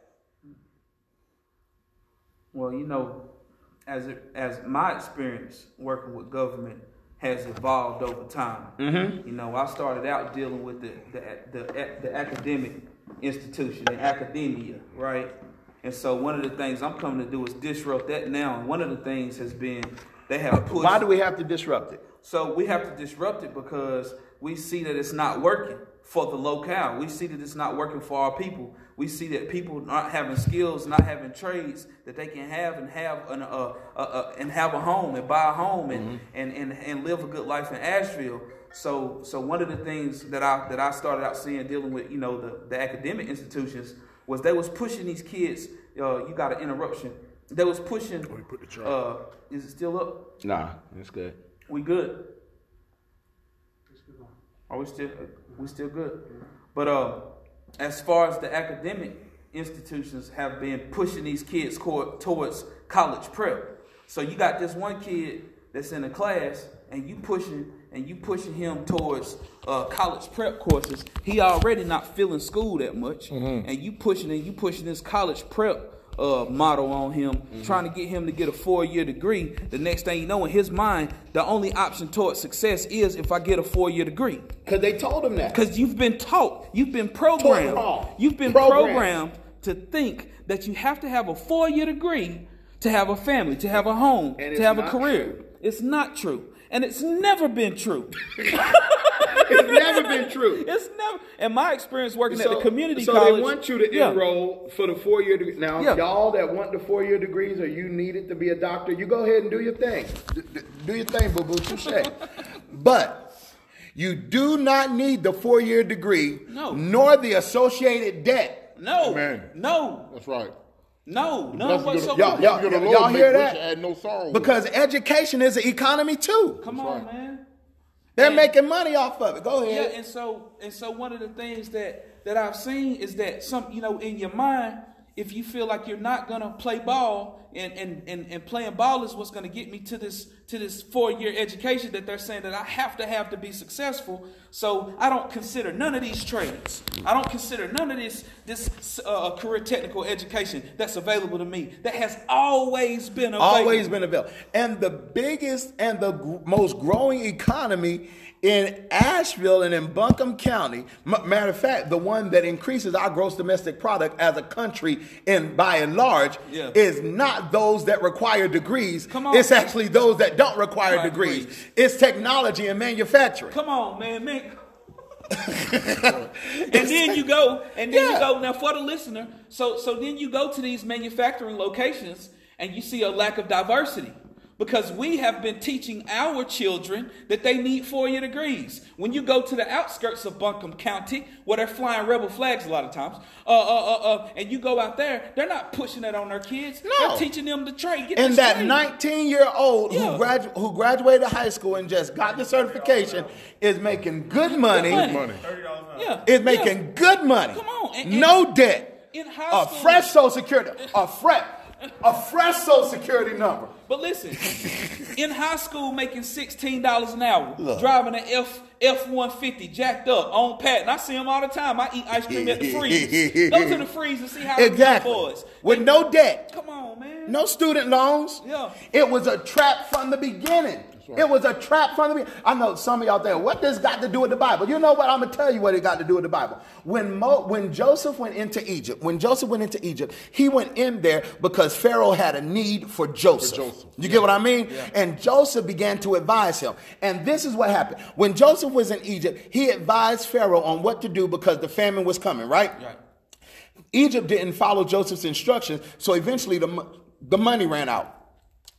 Well, you know, as it, as my experience working with government has evolved over time. Mm-hmm. You know, I started out dealing with the the, the the academic institution, the academia, right? And so one of the things I'm coming to do is disrupt that now. And one of the things has been they have pushed. Why do we have to disrupt it? So we have to disrupt it because we see that it's not working for the locale. We see that it's not working for our people. We see that people not having skills, not having trades that they can have and have an, uh, uh, uh, and have a home and buy a home and, and, and, and live a good life in Asheville. So so one of the things that I that I started out seeing dealing with you know the, the academic institutions was they was pushing these kids. Uh, you got an interruption. They was pushing. put the chart. Uh, is it still up? Nah, that's good. We good. Are we still we still good? But uh, as far as the academic institutions have been pushing these kids co- towards college prep, so you got this one kid that's in a class and you pushing and you pushing him towards uh, college prep courses, he already not feeling school that much, and you pushing and you pushing this college prep uh, model on him, trying to get him to get a four year degree. The next thing you know, in his mind, the only option towards success is if I get a four year degree. Because they told him that. Because you've been taught, you've been programmed, you've been Programmed. programmed to think that you have to have a four year degree to have a family, to have a home, to have a career. true. It's not true. And it's never been true. It's never been true. It's never. In my experience working at the community so college, So they want you to yeah. enroll for the four year degree. Now, Yeah. y'all that want the four year degrees or you need it to be a doctor, you go ahead and do your thing. D- d- Do your thing, boo boo. Touche. but you do not need the four year degree, No. nor the associated debt. No, Amen. no, That's right. No, none That's whatsoever. Y'all- y'all- you go to y'all hear that? rich, add no sorrow. Because education is an economy too. Come on, man. They're And- making money off of it. Go ahead. Yeah, ahead. and so and so one of the things that that I've seen is that some you know in your mind, if you feel like you're not gonna play ball and and and, and playing ball is what's gonna get me to this to this four year education that they're saying that I have to have to be successful. So I don't consider none of these trades. I don't consider none of this this uh, career technical education that's available to me that has always been available. Always been available. And the biggest and the gr- most growing economy in Asheville and in Buncombe County, m- matter of fact, the one that increases our gross domestic product as a country and by and large Yeah. is not those that require degrees. Come on. It's actually those that don't require Require degrees. degrees. It's technology and manufacturing. Come on, man, man. and then you go, and then Yeah. you go. Now, for the listener, so so then you go to these manufacturing locations, and you see a lack of diversity because we have been teaching our children that they need four-year degrees. When you go to the outskirts of Buncombe County, where they're flying rebel flags a lot of times, uh, uh, uh, uh, and you go out there, they're not pushing that on their kids. No. They're teaching them the trade. Get And that 19 year old Yeah. who, gradu- who graduated high school and just got the certification is making good money. money. money. Thirty dollars an hour. yeah, is making yeah. good money. Come on, and- and- no debt. in high a school- fresh social security, a fresh, a fresh social security number. But listen, in high school, making sixteen dollars an hour, Look. driving an F F one fifty jacked up on pat, and I see them all the time. I eat ice cream at the freeze. Go to the freeze and see how Exactly. it boys. With no debt, Come on, man. no student loans. Yeah. It was a trap from the beginning. It was a trap from the beginning. I know some of y'all think, what this got to do with the Bible? You know what? I'm gonna tell you what it got to do with the Bible. When Mo, when Joseph went into Egypt, when Joseph went into Egypt, he went in there because Pharaoh had a need for Joseph. Joseph. You get what I mean? And Joseph began to advise him. And this is what happened. When Joseph was in Egypt, he advised Pharaoh on what to do because the famine was coming, right? Right. Egypt didn't follow Joseph's instructions, so eventually the, the money ran out.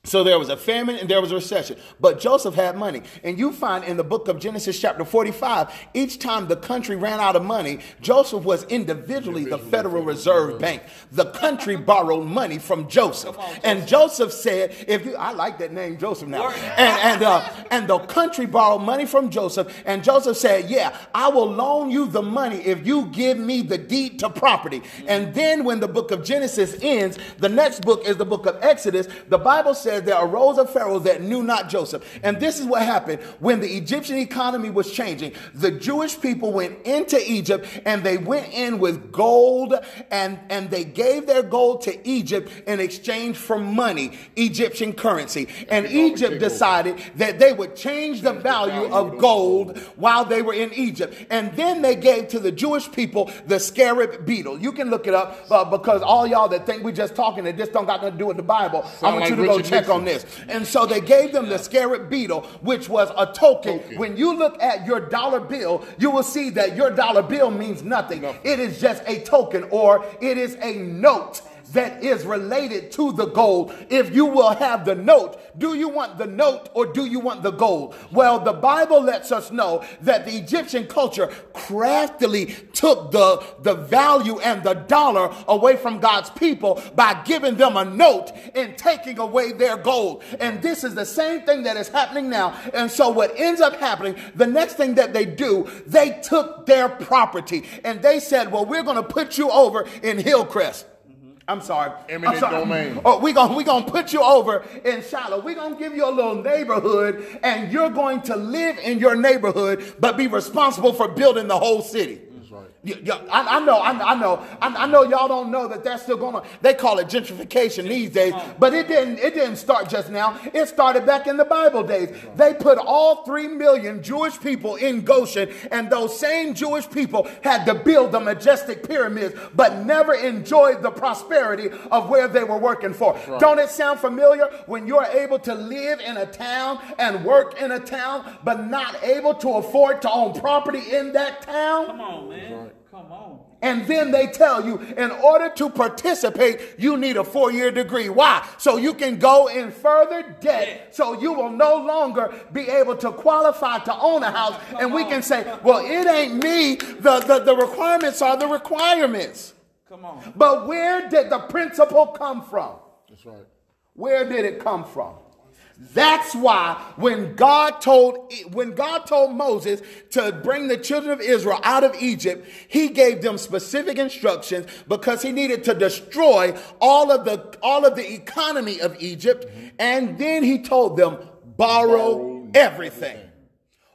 So there was a famine and there was a recession. But Joseph had money. And you find in the book of Genesis, chapter 45, each time the country ran out of money, Joseph was individually the Federal Reserve Bank. The country borrowed money from Joseph. Come on, Joseph. And Joseph said, if you, I like that name, Joseph now. And, and, uh, and the country borrowed money from Joseph. And Joseph said, yeah, I will loan you the money if you give me the deed to property. And then when the book of Genesis ends, the next book is the book of Exodus. The Bible says there arose a Pharaoh that knew not Joseph. And this is what happened when the Egyptian economy was changing. The Jewish people went into Egypt and they went in with gold and, and they gave their gold to Egypt in exchange for money, Egyptian currency. And Egypt decided that they would change the value of gold while they were in Egypt. And then they gave to the Jewish people the scarab beetle. You can look it up uh, because all y'all that think we're just talking and this don't got nothing to do with the Bible, I want like you to go Richard check on this. And so they gave them the scarab beetle, which was a token. Token. When you look at your dollar bill, you will see that your dollar bill means nothing. Nothing. It is just a token or it is a note that is related to the gold. If you will have the note, do you want the note or do you want the gold? Well, the Bible lets us know that the Egyptian culture craftily took the, the value and the dollar away from God's people by giving them a note and taking away their gold. And this is the same thing that is happening now. And so what ends up happening, the next thing that they do, they took their property and they said, well, we're going to put you over in Hillcrest. I'm sorry. Eminent I'm sorry. domain. Oh, we gonna we gonna put you over in Shiloh. We're gonna give you a little neighborhood, and you're going to live in your neighborhood, but be responsible for building the whole city. That's. Yeah, yeah, I, I know, I, I know, I, I know. Y'all don't know that that's still going on. They call it gentrification these days, but it didn't. It didn't start just now. It started back in the Bible days. They put all three million Jewish people in Goshen, and those same Jewish people had to build the majestic pyramids, but never enjoyed the prosperity of where they were working for. Don't it sound familiar when you're able to live in a town and work in a town, but not able to afford to own property in that town? Come on, man. Come on. And then they tell you, in order to participate, you need a four year degree. Why? So you can go in further debt, so you will no longer be able to qualify to own a house. And we can say, well, it ain't me. The, the, the requirements are the requirements. Come on. But where did the principle come from? That's right. Where did it come from? That's why when God told when God told Moses to bring the children of Israel out of Egypt, he gave them specific instructions because he needed to destroy all of the all of the economy of Egypt and then he told them borrow Borrow everything.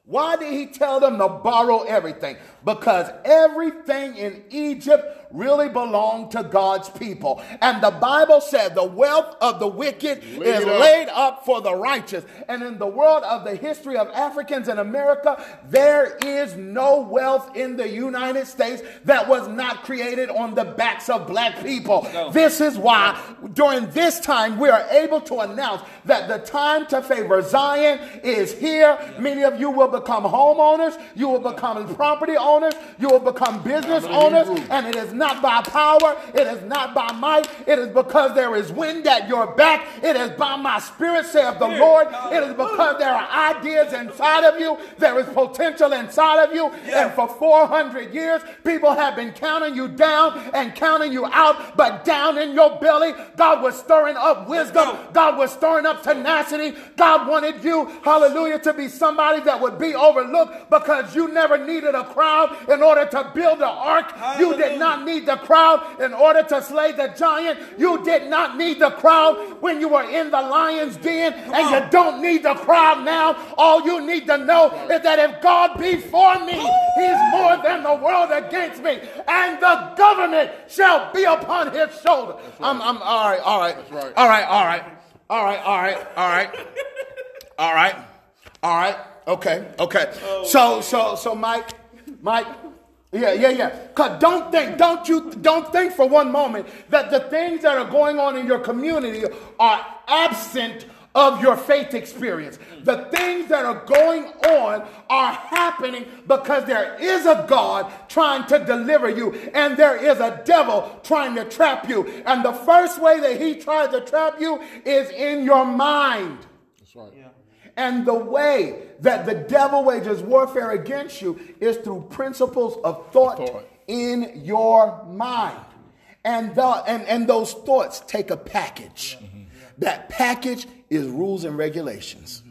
Why did he tell them to borrow everything? Because everything in Egypt really belonged to God's people. And the Bible said the wealth of the wicked Laid is up. laid up for the righteous. And in the world of the history of Africans in America, there is no wealth in the United States that was not created on the backs of black people. No. This is why during this time we are able to announce that the time to favor Zion is here. Many of you will become homeowners, you will become property owners, you will become business owners, and it is not by power, it is not by might, it is because there is wind at your back, it is by my spirit, saith the Lord. It is because there are ideas inside of you, there is potential inside of you, and for 400 years, people have been counting you down and counting you out, but down in your belly, God was stirring up wisdom, God was stirring up tenacity, God wanted you, hallelujah, to be somebody that would be overlooked because you never needed a crowd in order to build the ark. You did not need the crowd in order to slay the giant. You did not need the crowd when you were in the lion's den, and you don't need the crowd now. All you need to know is that if God be for me, He's more than the world against me, and the government shall be upon His shoulder. I'm, I'm all right, all right, right. all right, all right, all right, all right, all right, all right, all right. Okay, okay. So, so, so, Mike, Mike. Yeah, yeah, yeah. Cause don't think, don't you, don't think for one moment that the things that are going on in your community are absent of your faith experience. The things that are going on are happening because there is a God trying to deliver you, and there is a devil trying to trap you. And the first way that he tries to trap you is in your mind. That's right. And the way that the devil wages warfare against you is through principles of thought, Thought. in your mind. And, the, and, and those thoughts take a package. That package is rules and regulations.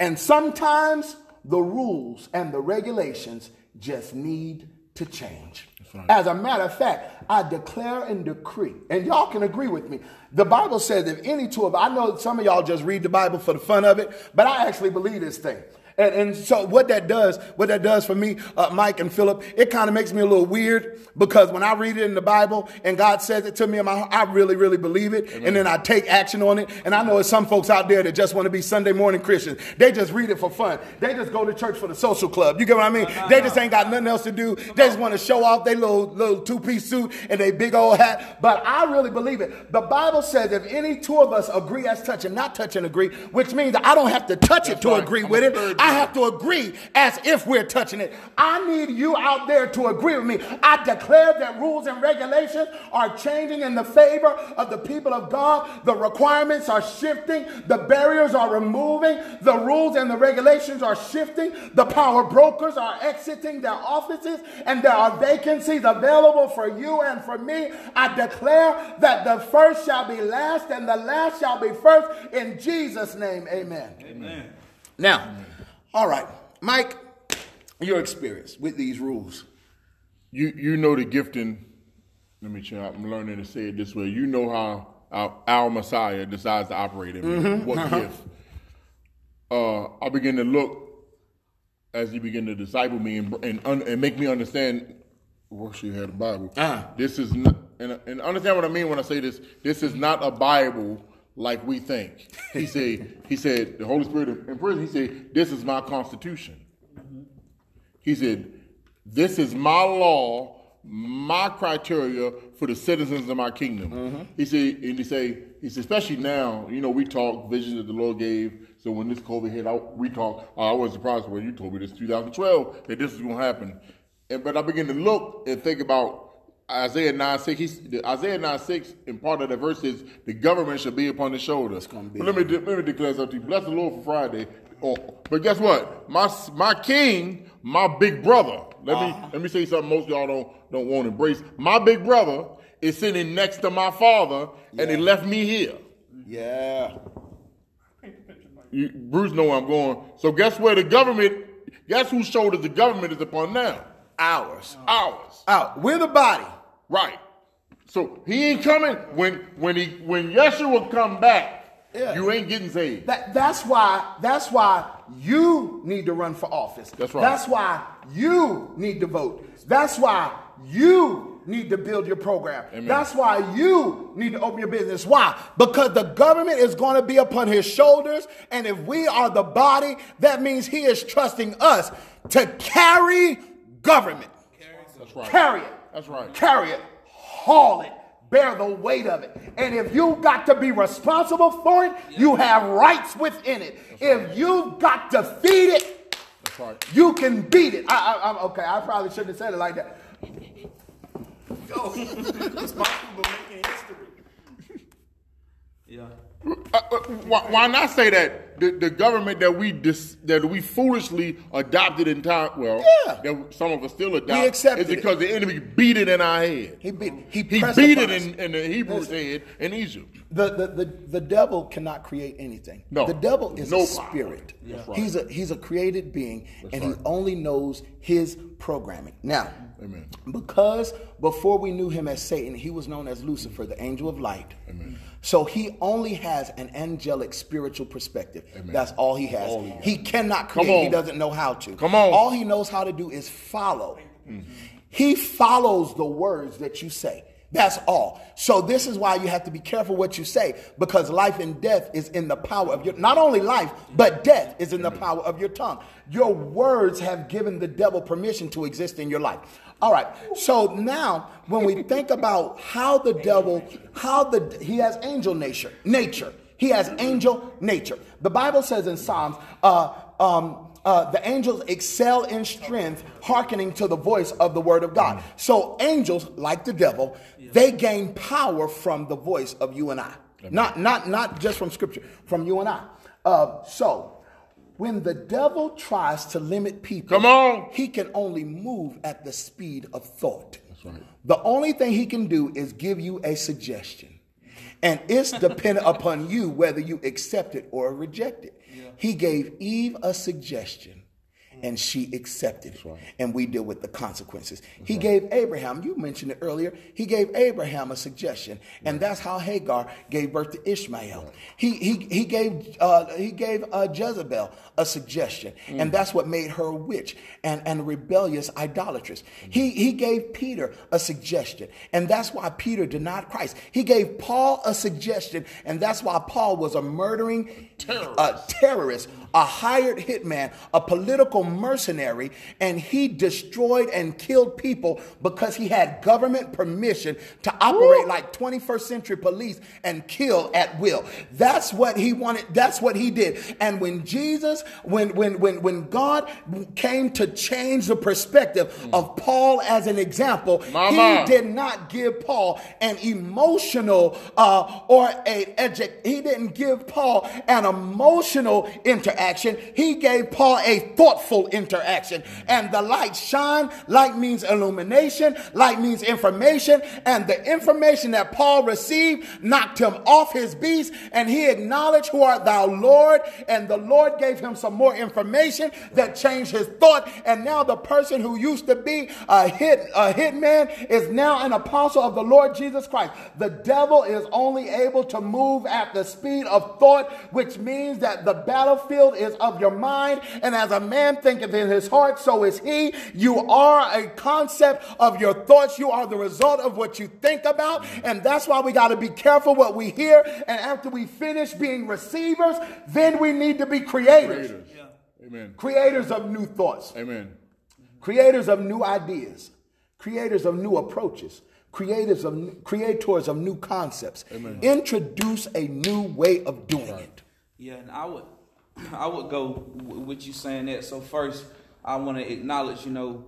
And sometimes the rules and the regulations just need to change. As a matter of fact, I declare and decree, and y'all can agree with me. The Bible says if any two of I know some of y'all just read the Bible for the fun of it, but I actually believe this thing. And, and so what that does, what that does for me, uh, Mike and Philip, it kind of makes me a little weird because when I read it in the Bible and God says it to me in my heart, I really, really believe it. And then I take action on it. And I know there's some folks out there that just want to be Sunday morning Christians. They just read it for fun. They just go to church for the social club. You get what I mean? They just ain't got nothing else to do. They just want to show off their little, little two-piece suit and their big old hat. But I really believe it. The Bible says if any two of us agree as touch and not touch and agree, which means I don't have to touch it to right. agree I'm with it. Third I have to agree as if we're touching it. I need you out there to agree with me. I declare that rules and regulations are changing in the favor of the people of God. The requirements are shifting. The barriers are removing. The rules and the regulations are shifting. The power brokers are exiting their offices and there are vacancies available for you and for me. I declare that the first shall be last and the last shall be first in Jesus' name. Amen. Amen. Now, all right, Mike, your experience with these rules. You you know the gifting let me try. I'm learning to say it this way. You know how our, our Messiah decides to operate in me. What gift? Uh, I begin to look as he begin to disciple me and and, un, and make me understand. What she had the Bible. Uh-huh. This is not, and, and understand what I mean when I say this. This is not a Bible like we think. He said. he said the Holy Spirit in prison. He said, "This is my constitution." He said, This is my law, my criteria for the citizens of my kingdom. Mm-hmm. He said, and he say, he said, especially now, you know, we talk visions that the Lord gave. So when this COVID hit, I, we talk. I was surprised when you told me this 2012 that this was going to happen. And but I began to look and think about Isaiah 9 6. He's, Isaiah 9 6, and part of the verse is the government should be upon his gonna be. But let me de- let me declare something. to you. Bless the Lord for Friday. Oh, but guess what? My my king, my big brother. Let me ah. let me say something most of y'all don't don't want to embrace. My big brother is sitting next to my father, and he left me here. Yeah. You, Bruce know where I'm going. So guess where the government? Guess whose shoulders the government is upon now? Ours. Ours. Out. We're the body. Right. So he ain't coming when when he when Yeshua come back. Yeah. You ain't getting saved. That, that's why. That's why you need to run for office. That's right. That's why you need to vote. That's why you need to build your program. Amen. That's why you need to open your business. Why? Because the government is going to be upon his shoulders, and if we are the body, that means he is trusting us to carry government. That's right. Carry it. That's right. Carry it. Haul it. Bear the weight of it. And if you got to be responsible for it, you have rights within it. if you've got to feed it, That's right. you can beat it. I, I, I'm okay. I probably shouldn't have said it like that. Yeah. Uh, uh, why, why not say that the, the government that we dis, that we foolishly adopted in time? Well, Yeah. that some of us still adopt. is because the enemy beat it in our head. He beat. He, He beat it in, in the Hebrews' head in Egypt. The, the, the, the devil cannot create anything. No. The devil is No a spirit. That's right. He's a he's a created being and right. he only knows his programming. Now, Amen. because before we knew him as Satan, he was known as Lucifer, the angel of light. So he only has an angelic spiritual perspective. That's all he has. All he has. he cannot create. He doesn't know how to. Come on. All he knows how to do is follow. Mm-hmm. He follows the words that you say. That's all. So this is why you have to be careful what you say because life and death is in the power of your not only life but death is in the power of your tongue. Your words have given the devil permission to exist in your life. All right. So now when we think about how the devil how the he has angel nature, nature. He has angel nature. The Bible says in Psalms uh um uh, the angels excel in strength, hearkening to the voice of the word of God. So angels, like the devil, they gain power from the voice of you and I. Not, not, not just from scripture, from you and I. Uh, so when the devil tries to limit people, Come on. he can only move at the speed of thought. right. The only thing he can do is give you a suggestion. And it's dependent upon you whether you accept it or reject it. He gave Eve a suggestion and she accepted it. And we deal with the consequences. He gave Abraham, you mentioned it earlier, he gave Abraham a suggestion. And that's how Hagar gave birth to Ishmael. He, he, he gave, uh, he gave uh, Jezebel a suggestion. And that's what made her a witch and, and rebellious idolatress. He, he gave Peter a suggestion. And that's why Peter denied Christ. He gave Paul a suggestion. And that's why Paul was a murdering a terrorist, a hired hitman, a political mercenary, and he destroyed and killed people because he had government permission to operate like 21st century police and kill at will. That's what he wanted. That's what he did. And when Jesus, when when when when God came to change the perspective of Paul as an example, Mama. he did not give Paul an emotional uh, or a edu- he didn't give Paul an emotional inter interaction. He gave Paul a thoughtful interaction. And the light shine. Light means illumination. Light means information. And the information that Paul received knocked him off his beast. And he acknowledged, Who art thou, Lord? And the Lord gave him some more information that changed his thought. And now the person who used to be a hit, a hitman is now an apostle of the Lord Jesus Christ. The devil is only able to move at the speed of thought, which means that the battlefield is of your mind. And as a man thinketh in his heart, so is he. You are a concept of your thoughts. You are the result of what you think about. And that's why we got to be careful what we hear. And after we finish being receivers, then we need to be creators. Creators. Amen. Creators of new thoughts, Amen. creators of new ideas, creators of new approaches, creators of creators of new concepts. Introduce a new way of doing it. Yeah, and I would, I would go with you saying that. So first, I want to acknowledge, you know,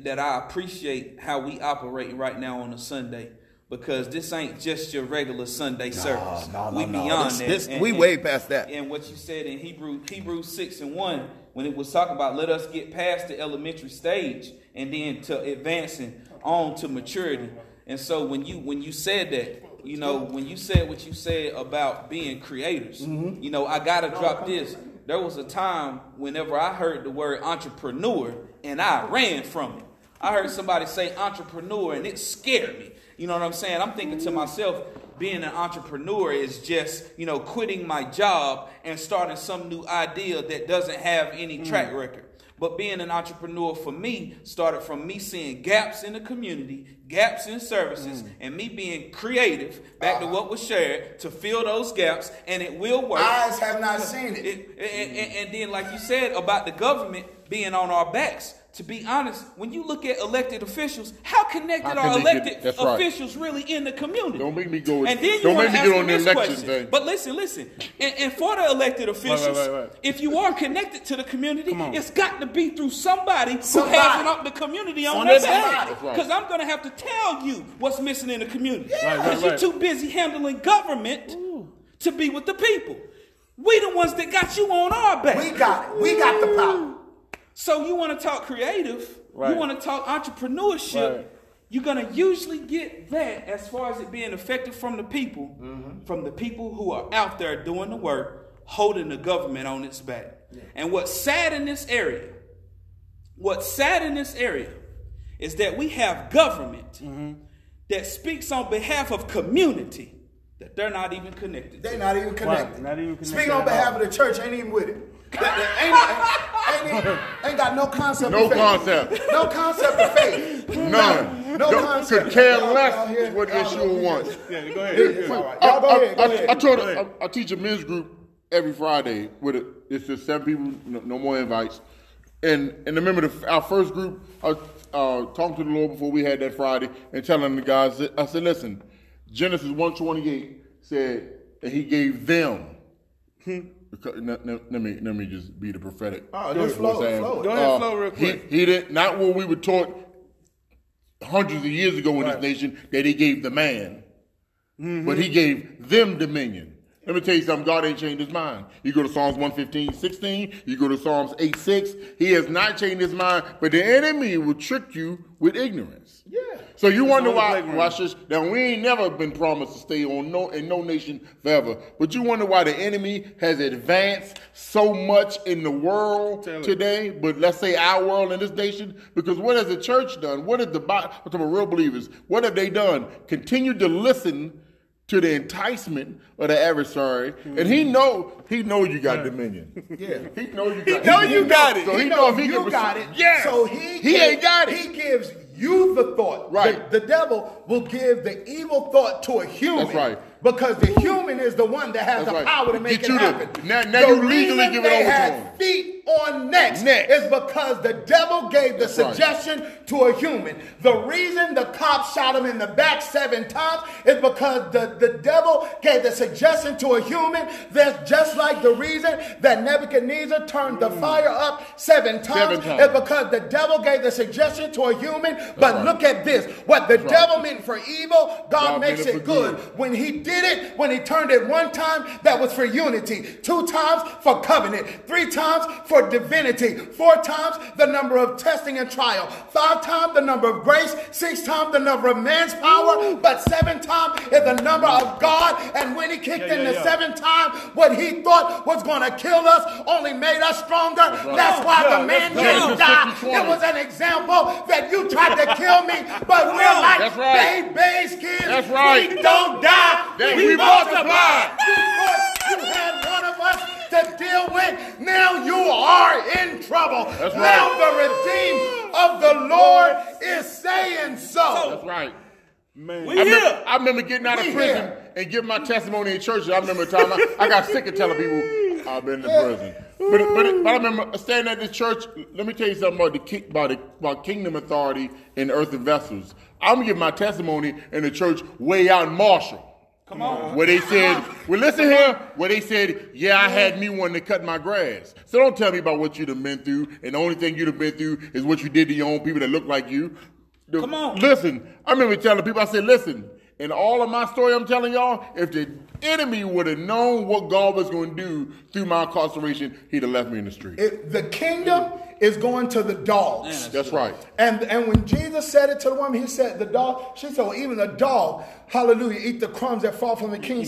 that I appreciate how we operate right now on a Sunday because this ain't just your regular Sunday service. no, no, we beyond This- that. this- we way past that. And what you said in Hebrew, Hebrews six and one, when it was talking about let us get past the elementary stage and then to advancing on to maturity. And so when you when you said that, you know, when you said what you said about being creators, Mm-hmm. you know, I gotta drop this. There was a time whenever I heard the word entrepreneur and I ran from it. I heard somebody say entrepreneur and it scared me. You know what I'm saying? I'm thinking to myself, being an entrepreneur is just, you know, quitting my job and starting some new idea that doesn't have any track record. But being an entrepreneur for me started from me seeing gaps in the community, gaps in services, mm. and me being creative, back to ah. what was shared, to fill those gaps, and it will work. Eyes have not seen it. It- and, and- and then, like you said about the government being on our backs, to be honest, when you look at elected officials, how connected How are can they get- elected right. officials really in the community? Don't make me go- And then you don't wanna make me ask get on the this election question. thing. But listen, listen, and, and for the elected officials, right, right. if you are connected to the community, it's got to be through somebody, Somebody. who has up the community on On their their back. side. Right. Because I'm going to have to tell you what's missing in the community. Right, right, Because you're too busy handling government to be with the people. We the ones that got you on our back. We got it. We got the power. So you want to talk creative, Right. you want to talk entrepreneurship, Right. you're going to usually get that as far as it being effective from the people, Mm-hmm. from the people who are out there doing the work, holding the government on its back. And what's sad in this area, what's sad in this area is that we have government Mm-hmm. that speaks on behalf of community that they're not even connected to. They not even connected. not even connected Speaking on behalf all. of the church, ain't even with it. They- they ain't, ain't, ain't, ain't got no concept. No of faith. No concept. No concept of faith. None. No Don't- concept. Could care Y'all- y'all less what y'all Yeshua wants. Yeah, go ahead. All right. I, Y'all go ahead. Go ahead. I told I, I teach a men's group every Friday with it. It's just seven people, no, no more invites. And and remember the, our first group, I was uh, talking to the Lord before we had that Friday and telling the guys, I said, listen, Genesis one twenty eight said that He gave them. Because, let, let- let me let me just be the prophetic. Oh, just flow, flow. Go ahead, uh, flow real he- quick. He, didn't what we were taught hundreds of years ago in this nation that He gave the man mm-hmm. but he gave them dominion. Let me tell you something, God ain't changed his mind. You go to Psalms 115, 16, you go to Psalms 8, 6. He has not changed his mind, but the enemy will trick you with ignorance. Yeah. So you wonder why, watch this. Now we ain't never been promised to stay on no in no nation forever. But you wonder why the enemy has advanced so much in the world Tell it. today, but let's say our world in this nation, because what has the church done? What has the I'm talking about real believers? What have they done? Continue to listen to the enticement of the adversary, and he know he know you got dominion. Yeah. He know you got. he know you got it. So he, He know know if he you got it. Yeah. So he he gives- ain't got it. He gives you the thought. Right. The, the devil will give the evil thought to a human. That's right. Because the human is the one that has That's the right. power to make Get it you to- happen. now- now you legally give it they over to him. feet on next, Next. is because the devil gave the That's right. suggestion to a human. The reason the cops shot him in the back seven times is because the, the devil gave the suggestion to a human. That's just like the reason that Nebuchadnezzar turned the mm. fire up seven times, Seven times. is because the devil gave the suggestion to a human. But right. look at this what the right. devil meant for evil, God, God makes it it good. good. When he did it, when he turned it one time, that was for unity, two times for covenant, three times for divinity, four times the number of testing and trial, five times the number of grace, six times the number of man's power, but seven times is the number of God. And when he kicked Yeah, in yeah, the yeah. seventh time, what he thought was going to kill us only made us stronger. That's why the man didn't die. 50-20. It was an example that you tried to kill me, but we're like That's right. babies, kids. That's right. We don't die. That we multiply. You thought you had of us to deal with. Now you are in trouble. That's now right. the redeemed of the Lord is saying so. That's right. Man. We I here. remember, I remember getting out of We prison here. and giving my testimony in church. I remember a time I, I got sick of telling people I've been in prison. But, but, but I remember standing at this church. Let me tell you something about the ki- about, the, about kingdom authority in earthen vessels. I'm gonna give my testimony in the church way out in Marshall. Come on. Where they said, well, listen here, where they said, yeah, I had me one to cut my grass. So don't tell me about what you'd have been through, and the only thing you'd have been through is what you did to your own people that look like you. The- Come on. Listen, I remember telling people, I said, listen, in all of my story I'm telling y'all, if the enemy would have known what God was going to do through my incarceration, he'd have left me in the street. It- the kingdom is going to the dogs. That's right. And and when Jesus said it to the woman, he said, the dog, she said, well, even a dog, hallelujah, eat the crumbs that fall from the king's